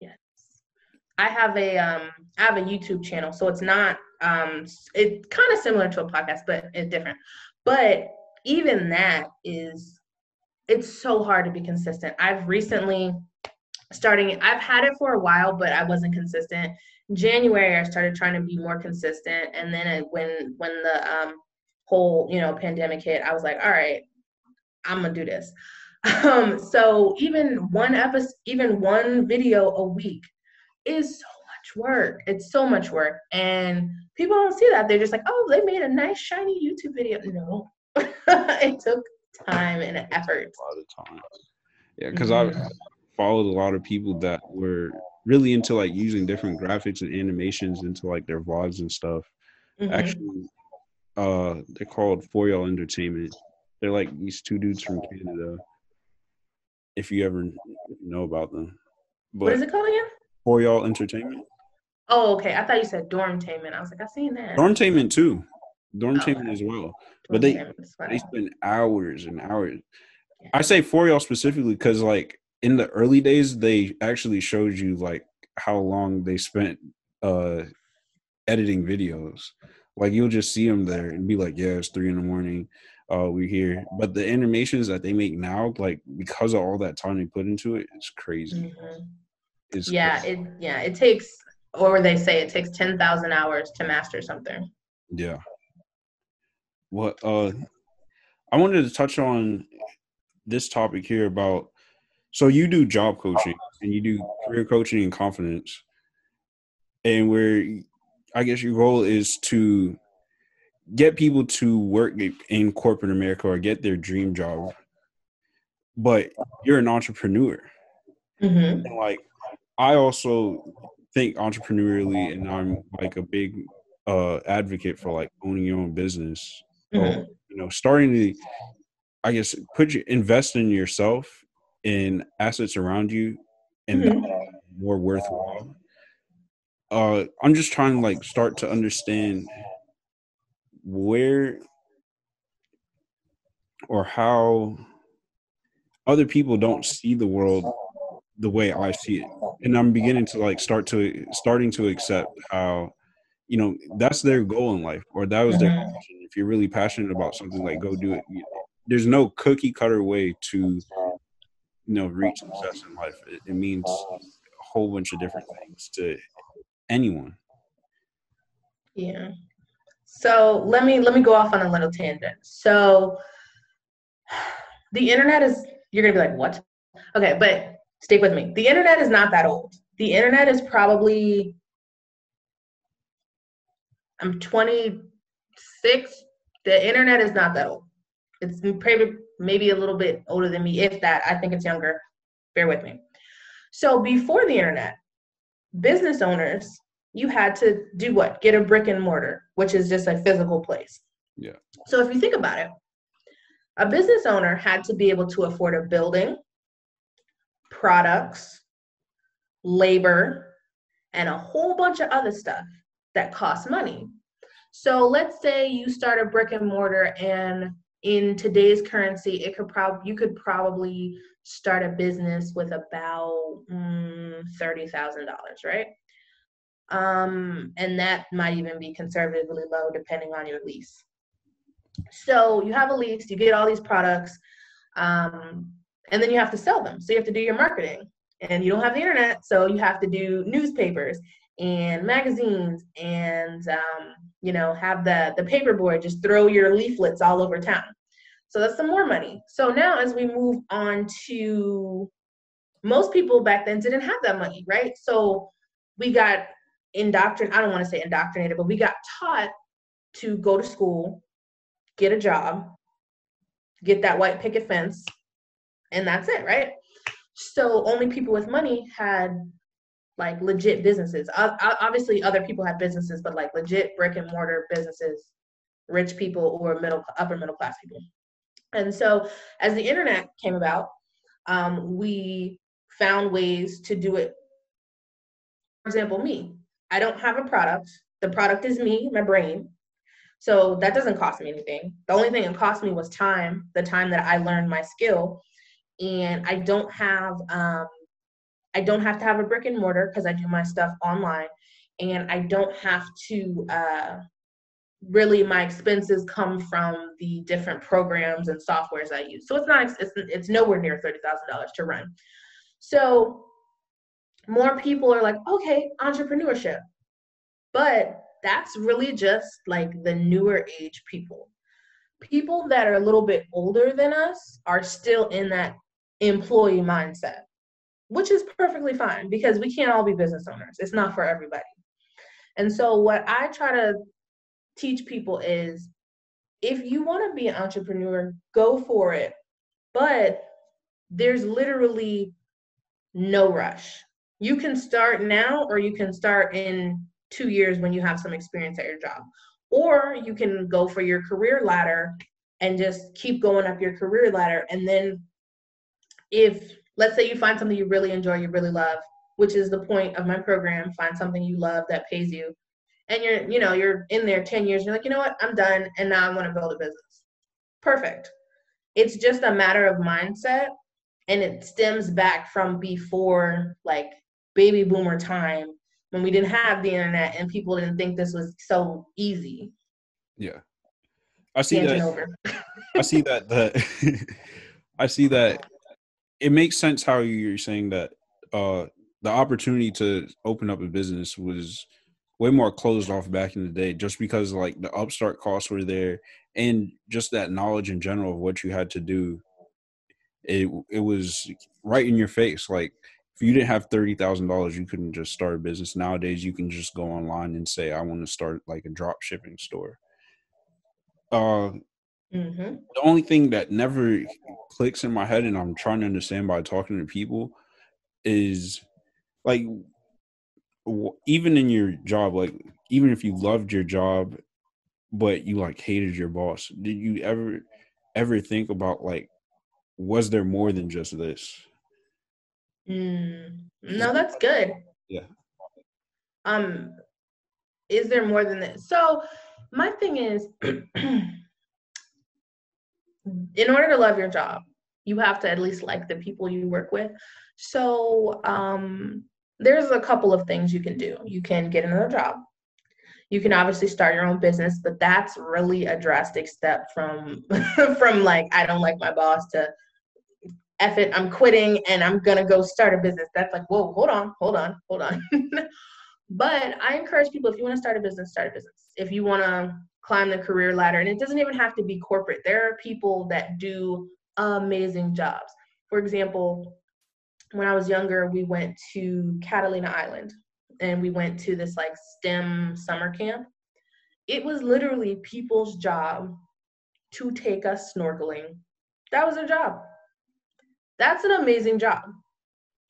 Speaker 2: Yes. I have a um I have a YouTube channel, so it's not um it's kind of similar to a podcast, but it's different. But even that is it's so hard to be consistent. I've recently starting I've had it for a while, but I wasn't consistent. January I started trying to be more consistent and then it, when when the um whole, you know, pandemic hit, I was like, all right, I'm to do this. Um so even one episode even one video a week is so much work. It's so much work and people don't see that. They're just like, "Oh, they made a nice shiny YouTube video." No. it took time and effort.
Speaker 1: A lot of time. Yeah, because mm-hmm. I followed a lot of people that were really into like using different graphics and animations into like their vlogs and stuff. Mm-hmm. Actually, uh, they're called For Y'all Entertainment. They're like these two dudes from Canada. If you ever know about them,
Speaker 2: but what is it called again?
Speaker 1: For Y'all Entertainment.
Speaker 2: Oh, okay. I thought you said Dormtainment. I was like, I've seen that.
Speaker 1: Dormtainment too. Dormtainment oh, as well but they they spend hours and hours. I say for y'all specifically because like in the early days they actually showed you like how long they spent uh editing videos. Like you'll just see them there and be like, yeah, it's three in the morning. Uh, we're here. But the animations that they make now, like because of all that time they put into it, it's crazy. Mm-hmm.
Speaker 2: It's yeah, crazy. it yeah, it takes or they say it takes ten thousand hours to master something.
Speaker 1: Yeah what uh I wanted to touch on this topic here about so you do job coaching and you do career coaching and confidence and where I guess your goal is to get people to work in corporate America or get their dream job. But you're an entrepreneur. Mm-hmm. And like I also think entrepreneurially and I'm like a big uh advocate for like owning your own business mm-hmm. you know, starting to, I guess, put you invest in yourself in assets around you, and mm-hmm. more worthwhile. Uh, I'm just trying to like start to understand where or how other people don't see the world the way I see it. And I'm beginning to like start to starting to accept how you know that's their goal in life or that was their mm-hmm. if you're really passionate about something like go do it you know, there's no cookie cutter way to you know reach success in life it, it means a whole bunch of different things to anyone
Speaker 2: yeah so let me let me go off on a little tangent so the internet is you're gonna be like what okay but stick with me the internet is not that old the internet is probably I'm 26. The internet is not that old. It's maybe maybe a little bit older than me, if that. I think it's younger. Bear with me. So before the internet, business owners, you had to do what? Get a brick and mortar, which is just a physical place.
Speaker 1: Yeah.
Speaker 2: So if you think about it, a business owner had to be able to afford a building, products, labor, and a whole bunch of other stuff that costs money. So let's say you start a brick and mortar and in today's currency, it could probably you could probably start a business with about mm, thirty thousand dollars, right? Um, and that might even be conservatively low depending on your lease. So you have a lease, you get all these products, um, and then you have to sell them. So you have to do your marketing, and you don't have the internet, so you have to do newspapers and magazines and um, you know have the the paperboard just throw your leaflets all over town so that's some more money so now as we move on to most people back then didn't have that money right so we got indoctrinated, I don't want to say indoctrinated, but we got taught to go to school, get a job, get that white picket fence, and that's it, right? So only people with money had like legit businesses. Obviously, other people had businesses, but like legit brick and mortar businesses, rich people or middle upper middle class people. And so, as the internet came about, um, we found ways to do it. For example, me, I don't have a product. The product is me, my brain. So that doesn't cost me anything. The only thing it cost me was time, the time that I learned my skill. And I don't have um, I don't have to have a brick and mortar because I do my stuff online, and I don't have to. Uh, really, my expenses come from the different programs and softwares I use. So it's not it's it's nowhere near thirty thousand dollars to run. So more people are like, okay, entrepreneurship, but that's really just like the newer age people. People that are a little bit older than us are still in that employee mindset which is perfectly fine because we can't all be business owners. It's not for everybody. And so, what I try to teach people is if you want to be an entrepreneur, go for it. But there's literally no rush. You can start now, or you can start in two years when you have some experience at your job. Or you can go for your career ladder and just keep going up your career ladder. And then, if let's say you find something you really enjoy, you really love, which is the point of my program, find something you love that pays you. And you're, you know, you're in there 10 years, you're like, you know what, I'm done, and now I want to build a business. Perfect. It's just a matter of mindset, and it stems back from before like baby boomer time when we didn't have the internet and people didn't think this was so easy.
Speaker 1: Yeah. I see that. I see that the I see that it makes sense how you're saying that uh, the opportunity to open up a business was way more closed off back in the day just because like the upstart costs were there and just that knowledge in general of what you had to do it it was right in your face like if you didn't have thirty thousand dollars, you couldn't just start a business. Nowadays, you can just go online and say, "I want to start like a drop shipping store." Uh, Mm-hmm. The only thing that never clicks in my head, and I'm trying to understand by talking to people, is like even in your job, like even if you loved your job, but you like hated your boss, did you ever ever think about like was there more than just this?
Speaker 2: Mm, no, that's good.
Speaker 1: Yeah.
Speaker 2: Um, is there more than this? So my thing is in order to love your job, you have to at least like the people you work with. So um, there's a couple of things you can do. You can get another job. You can obviously start your own business, but that's really a drastic step from from like I don't like my boss to F it, I'm quitting and I'm gonna go start a business. That's like, whoa, hold on, hold on, hold on. but I encourage people if you want to start a business, start a business. If you want to climb the career ladder. And it doesn't even have to be corporate. There are people that do amazing jobs. For example, when I was younger, we went to Catalina Island and we went to this like STEM summer camp. It was literally people's job to take us snorkeling. That was their job. That's an amazing job.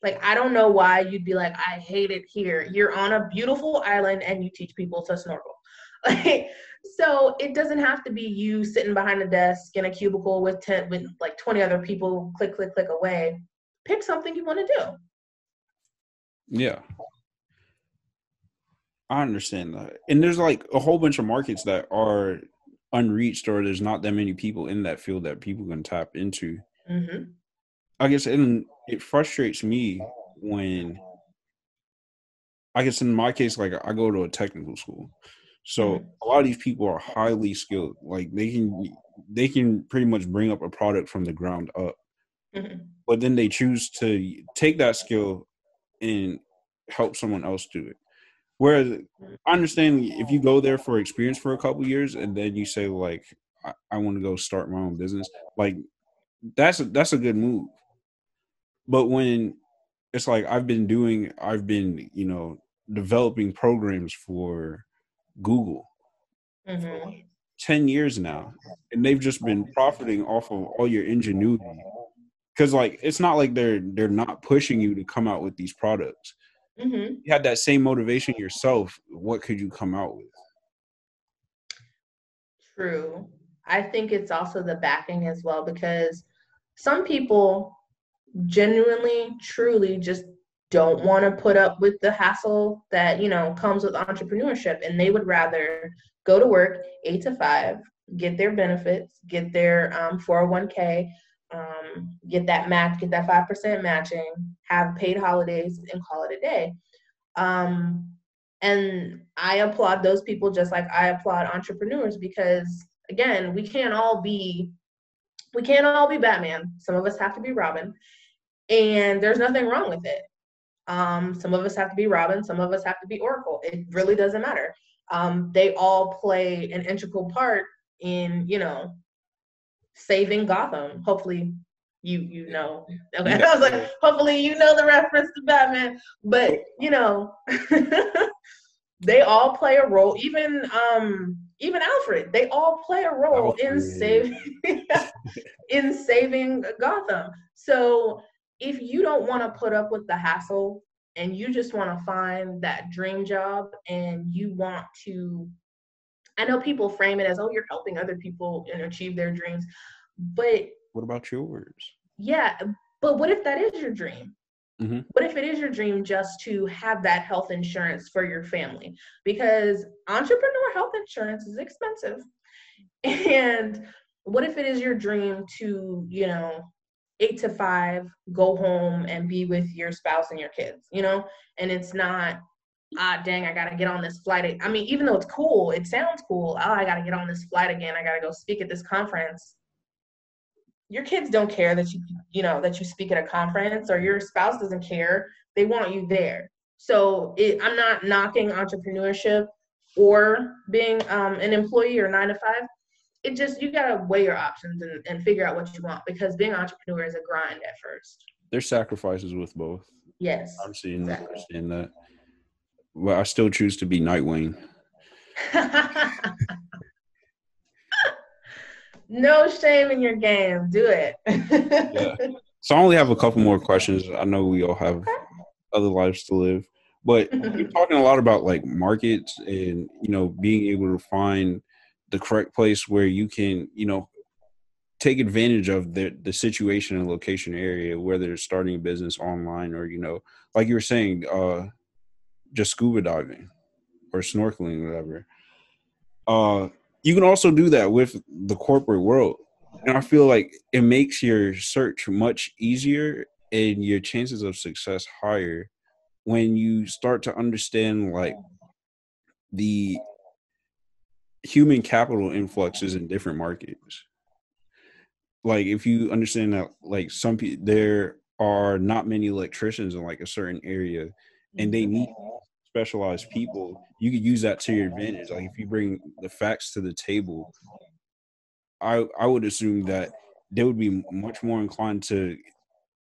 Speaker 2: Like, I don't know why you'd be like, I hate it here. You're on a beautiful island and you teach people to snorkel. Like, so it doesn't have to be you sitting behind a desk in a cubicle with 10 with like 20 other people click click click away pick something you want to do
Speaker 1: yeah i understand that and there's like a whole bunch of markets that are unreached or there's not that many people in that field that people can tap into mm-hmm. i guess and it frustrates me when i guess in my case like i go to a technical school so mm-hmm. a lot of these people are highly skilled. Like they can they can pretty much bring up a product from the ground up. Mm-hmm. But then they choose to take that skill and help someone else do it. Whereas I understand if you go there for experience for a couple years and then you say like I, I want to go start my own business, like that's a, that's a good move. But when it's like I've been doing, I've been you know developing programs for Google mm-hmm. for 10 years now. And they've just been profiting off of all your ingenuity. Cause like it's not like they're they're not pushing you to come out with these products. Mm-hmm. You had that same motivation yourself. What could you come out with?
Speaker 2: True. I think it's also the backing as well because some people genuinely, truly just don't want to put up with the hassle that you know comes with entrepreneurship and they would rather go to work eight to five get their benefits get their um, 401k um, get that match get that 5% matching have paid holidays and call it a day. Um, and i applaud those people just like i applaud entrepreneurs because again we can't all be we can't all be batman. Some of us have to be robin. And there's nothing wrong with it. Um, some of us have to be Robin, some of us have to be Oracle. It really doesn't matter. Um, they all play an integral part in, you know, saving Gotham. Hopefully, you you know. Okay, I was like, hopefully you know the reference to Batman, but you know, they all play a role. Even um, even Alfred, they all play a role Alfred. in saving in saving Gotham. So if you don't want to put up with the hassle and you just want to find that dream job and you want to I know people frame it as oh you're helping other people and achieve their dreams but
Speaker 1: what about yours
Speaker 2: yeah but what if that is your dream mm-hmm. what if it is your dream just to have that health insurance for your family because entrepreneur health insurance is expensive and what if it is your dream to you know eight to five, go home and be with your spouse and your kids, you know? And it's not, ah, dang, I gotta get on this flight. I mean, even though it's cool, it sounds cool. Oh, I gotta get on this flight again. I gotta go speak at this conference. Your kids don't care that you, you know, that you speak at a conference or your spouse doesn't care. They want you there. So it, I'm not knocking entrepreneurship or being um, an employee or nine to five it just you gotta weigh your options and, and figure out what you want because being an entrepreneur is a grind at first.
Speaker 1: There's sacrifices with both.
Speaker 2: Yes.
Speaker 1: I'm seeing exactly. that. Seeing that. Well, I still choose to be Nightwing.
Speaker 2: no shame in your game. Do it.
Speaker 1: yeah. So I only have a couple more questions. I know we all have other lives to live, but you're talking a lot about like markets and you know being able to find the correct place where you can, you know, take advantage of the the situation and location area, whether it's starting a business online or you know, like you were saying, uh, just scuba diving or snorkeling, or whatever. Uh, you can also do that with the corporate world, and I feel like it makes your search much easier and your chances of success higher when you start to understand like the human capital influxes in different markets. Like if you understand that, like some people, there are not many electricians in like a certain area, and they need specialized people. You could use that to your advantage. Like if you bring the facts to the table, I I would assume that they would be much more inclined to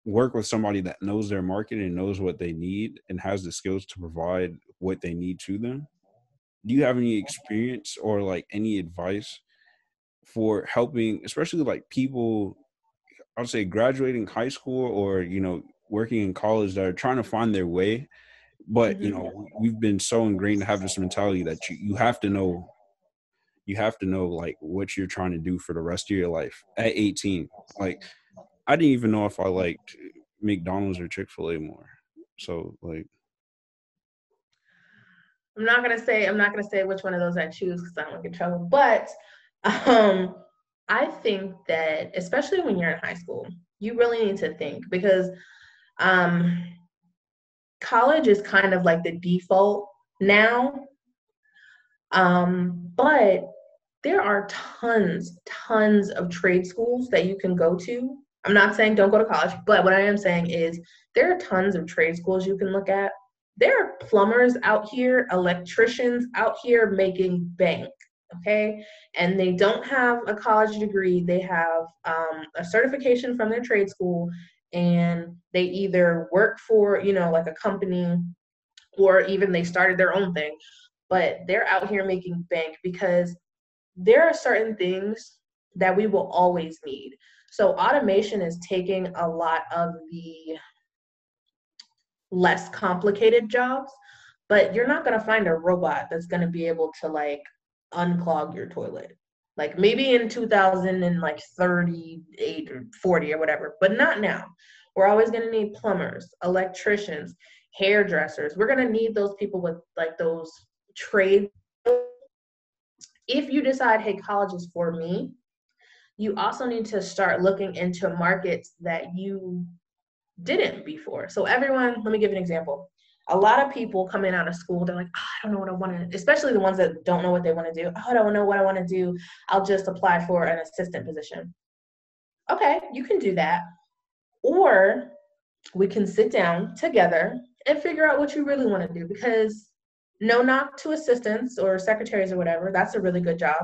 Speaker 1: work with somebody that knows their market and knows what they need and has the skills to provide what they need to them do you have any experience or like any advice for helping especially like people i would say graduating high school or you know working in college that are trying to find their way but you mm-hmm. know we've been so ingrained to have this mentality that you, you have to know you have to know like what you're trying to do for the rest of your life at 18 like i didn't even know if i liked mcdonald's or chick-fil-a more so like
Speaker 2: I'm not gonna say I'm not gonna say which one of those I choose because I don't want to get trouble. But um, I think that especially when you're in high school, you really need to think because um, college is kind of like the default now. Um, but there are tons, tons of trade schools that you can go to. I'm not saying don't go to college, but what I am saying is there are tons of trade schools you can look at there are plumbers out here, electricians out here making bank, okay? And they don't have a college degree, they have um, a certification from their trade school, and they either work for, you know, like a company or even they started their own thing, but they're out here making bank because there are certain things that we will always need. So automation is taking a lot of the less complicated jobs, but you're not going to find a robot that's going to be able to like unclog your toilet. Like maybe in 2000 and like 38 or 40 or whatever, but not now. We're always going to need plumbers, electricians, hairdressers. We're going to need those people with like those trade. If you decide, hey, college is for me, you also need to start looking into markets that you didn't before. So, everyone, let me give an example. A lot of people coming out of school, they're like, oh, I don't know what I want to, especially the ones that don't know what they want to do. Oh, I don't know what I want to do. I'll just apply for an assistant position. Okay, you can do that. Or we can sit down together and figure out what you really want to do because no knock to assistants or secretaries or whatever, that's a really good job.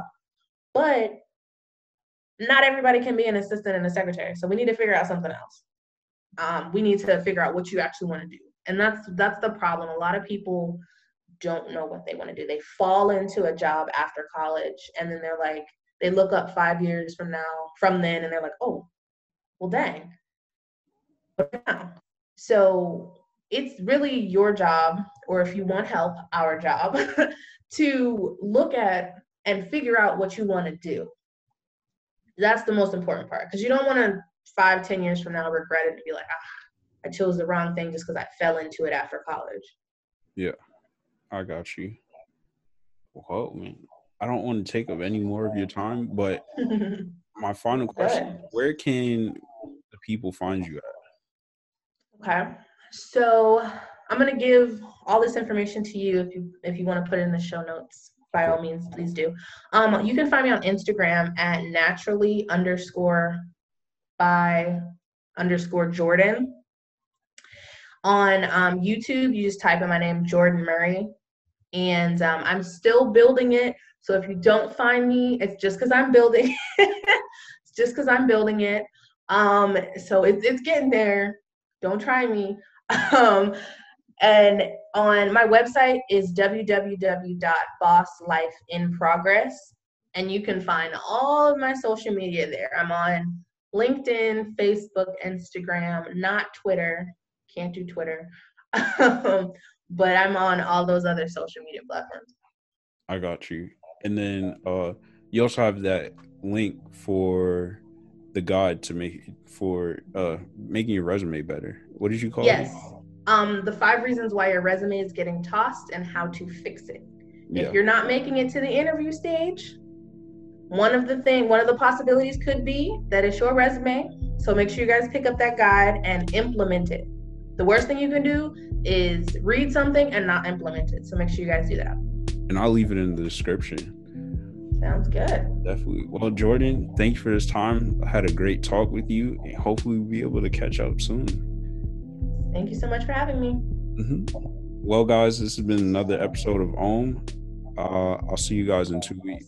Speaker 2: But not everybody can be an assistant and a secretary. So we need to figure out something else. Um, we need to figure out what you actually want to do. And that's that's the problem. A lot of people don't know what they want to do. They fall into a job after college and then they're like, they look up five years from now, from then, and they're like, oh, well dang. But now. So it's really your job, or if you want help, our job, to look at and figure out what you want to do that's the most important part because you don't want to five, ten years from now regret it and be like, ah, I chose the wrong thing just because I fell into it after college.
Speaker 1: Yeah, I got you. Well, man, I don't want to take up any more of your time, but my final question: Where can the people find you
Speaker 2: at? Okay, so I'm gonna give all this information to you if you if you want to put it in the show notes by all means, please do. Um, you can find me on Instagram at naturally underscore by underscore Jordan. On um, YouTube, you just type in my name, Jordan Murray. And um, I'm still building it. So if you don't find me, it's just because I'm building. it's just because I'm building it. Um, so it's it's getting there. Don't try me. Um, and on my website is www.bosslifeinprogress. And you can find all of my social media there. I'm on LinkedIn, Facebook, Instagram, not Twitter. Can't do Twitter. but I'm on all those other social media platforms.
Speaker 1: I got you. And then uh you also have that link for the guide to make for uh making your resume better. What did you call
Speaker 2: yes.
Speaker 1: it?
Speaker 2: Yes um, the five reasons why your resume is getting tossed and how to fix it. Yeah. If you're not making it to the interview stage, one of the thing, one of the possibilities could be that it's your resume. So make sure you guys pick up that guide and implement it. The worst thing you can do is read something and not implement it. So make sure you guys do that.
Speaker 1: And I'll leave it in the description.
Speaker 2: Sounds good.
Speaker 1: Definitely. Well, Jordan, thanks for this time. I had a great talk with you, and hopefully we'll be able to catch up soon.
Speaker 2: Thank you so much for having me.
Speaker 1: Mm-hmm. Well, guys, this has been another episode of OM. Uh, I'll see you guys in two weeks.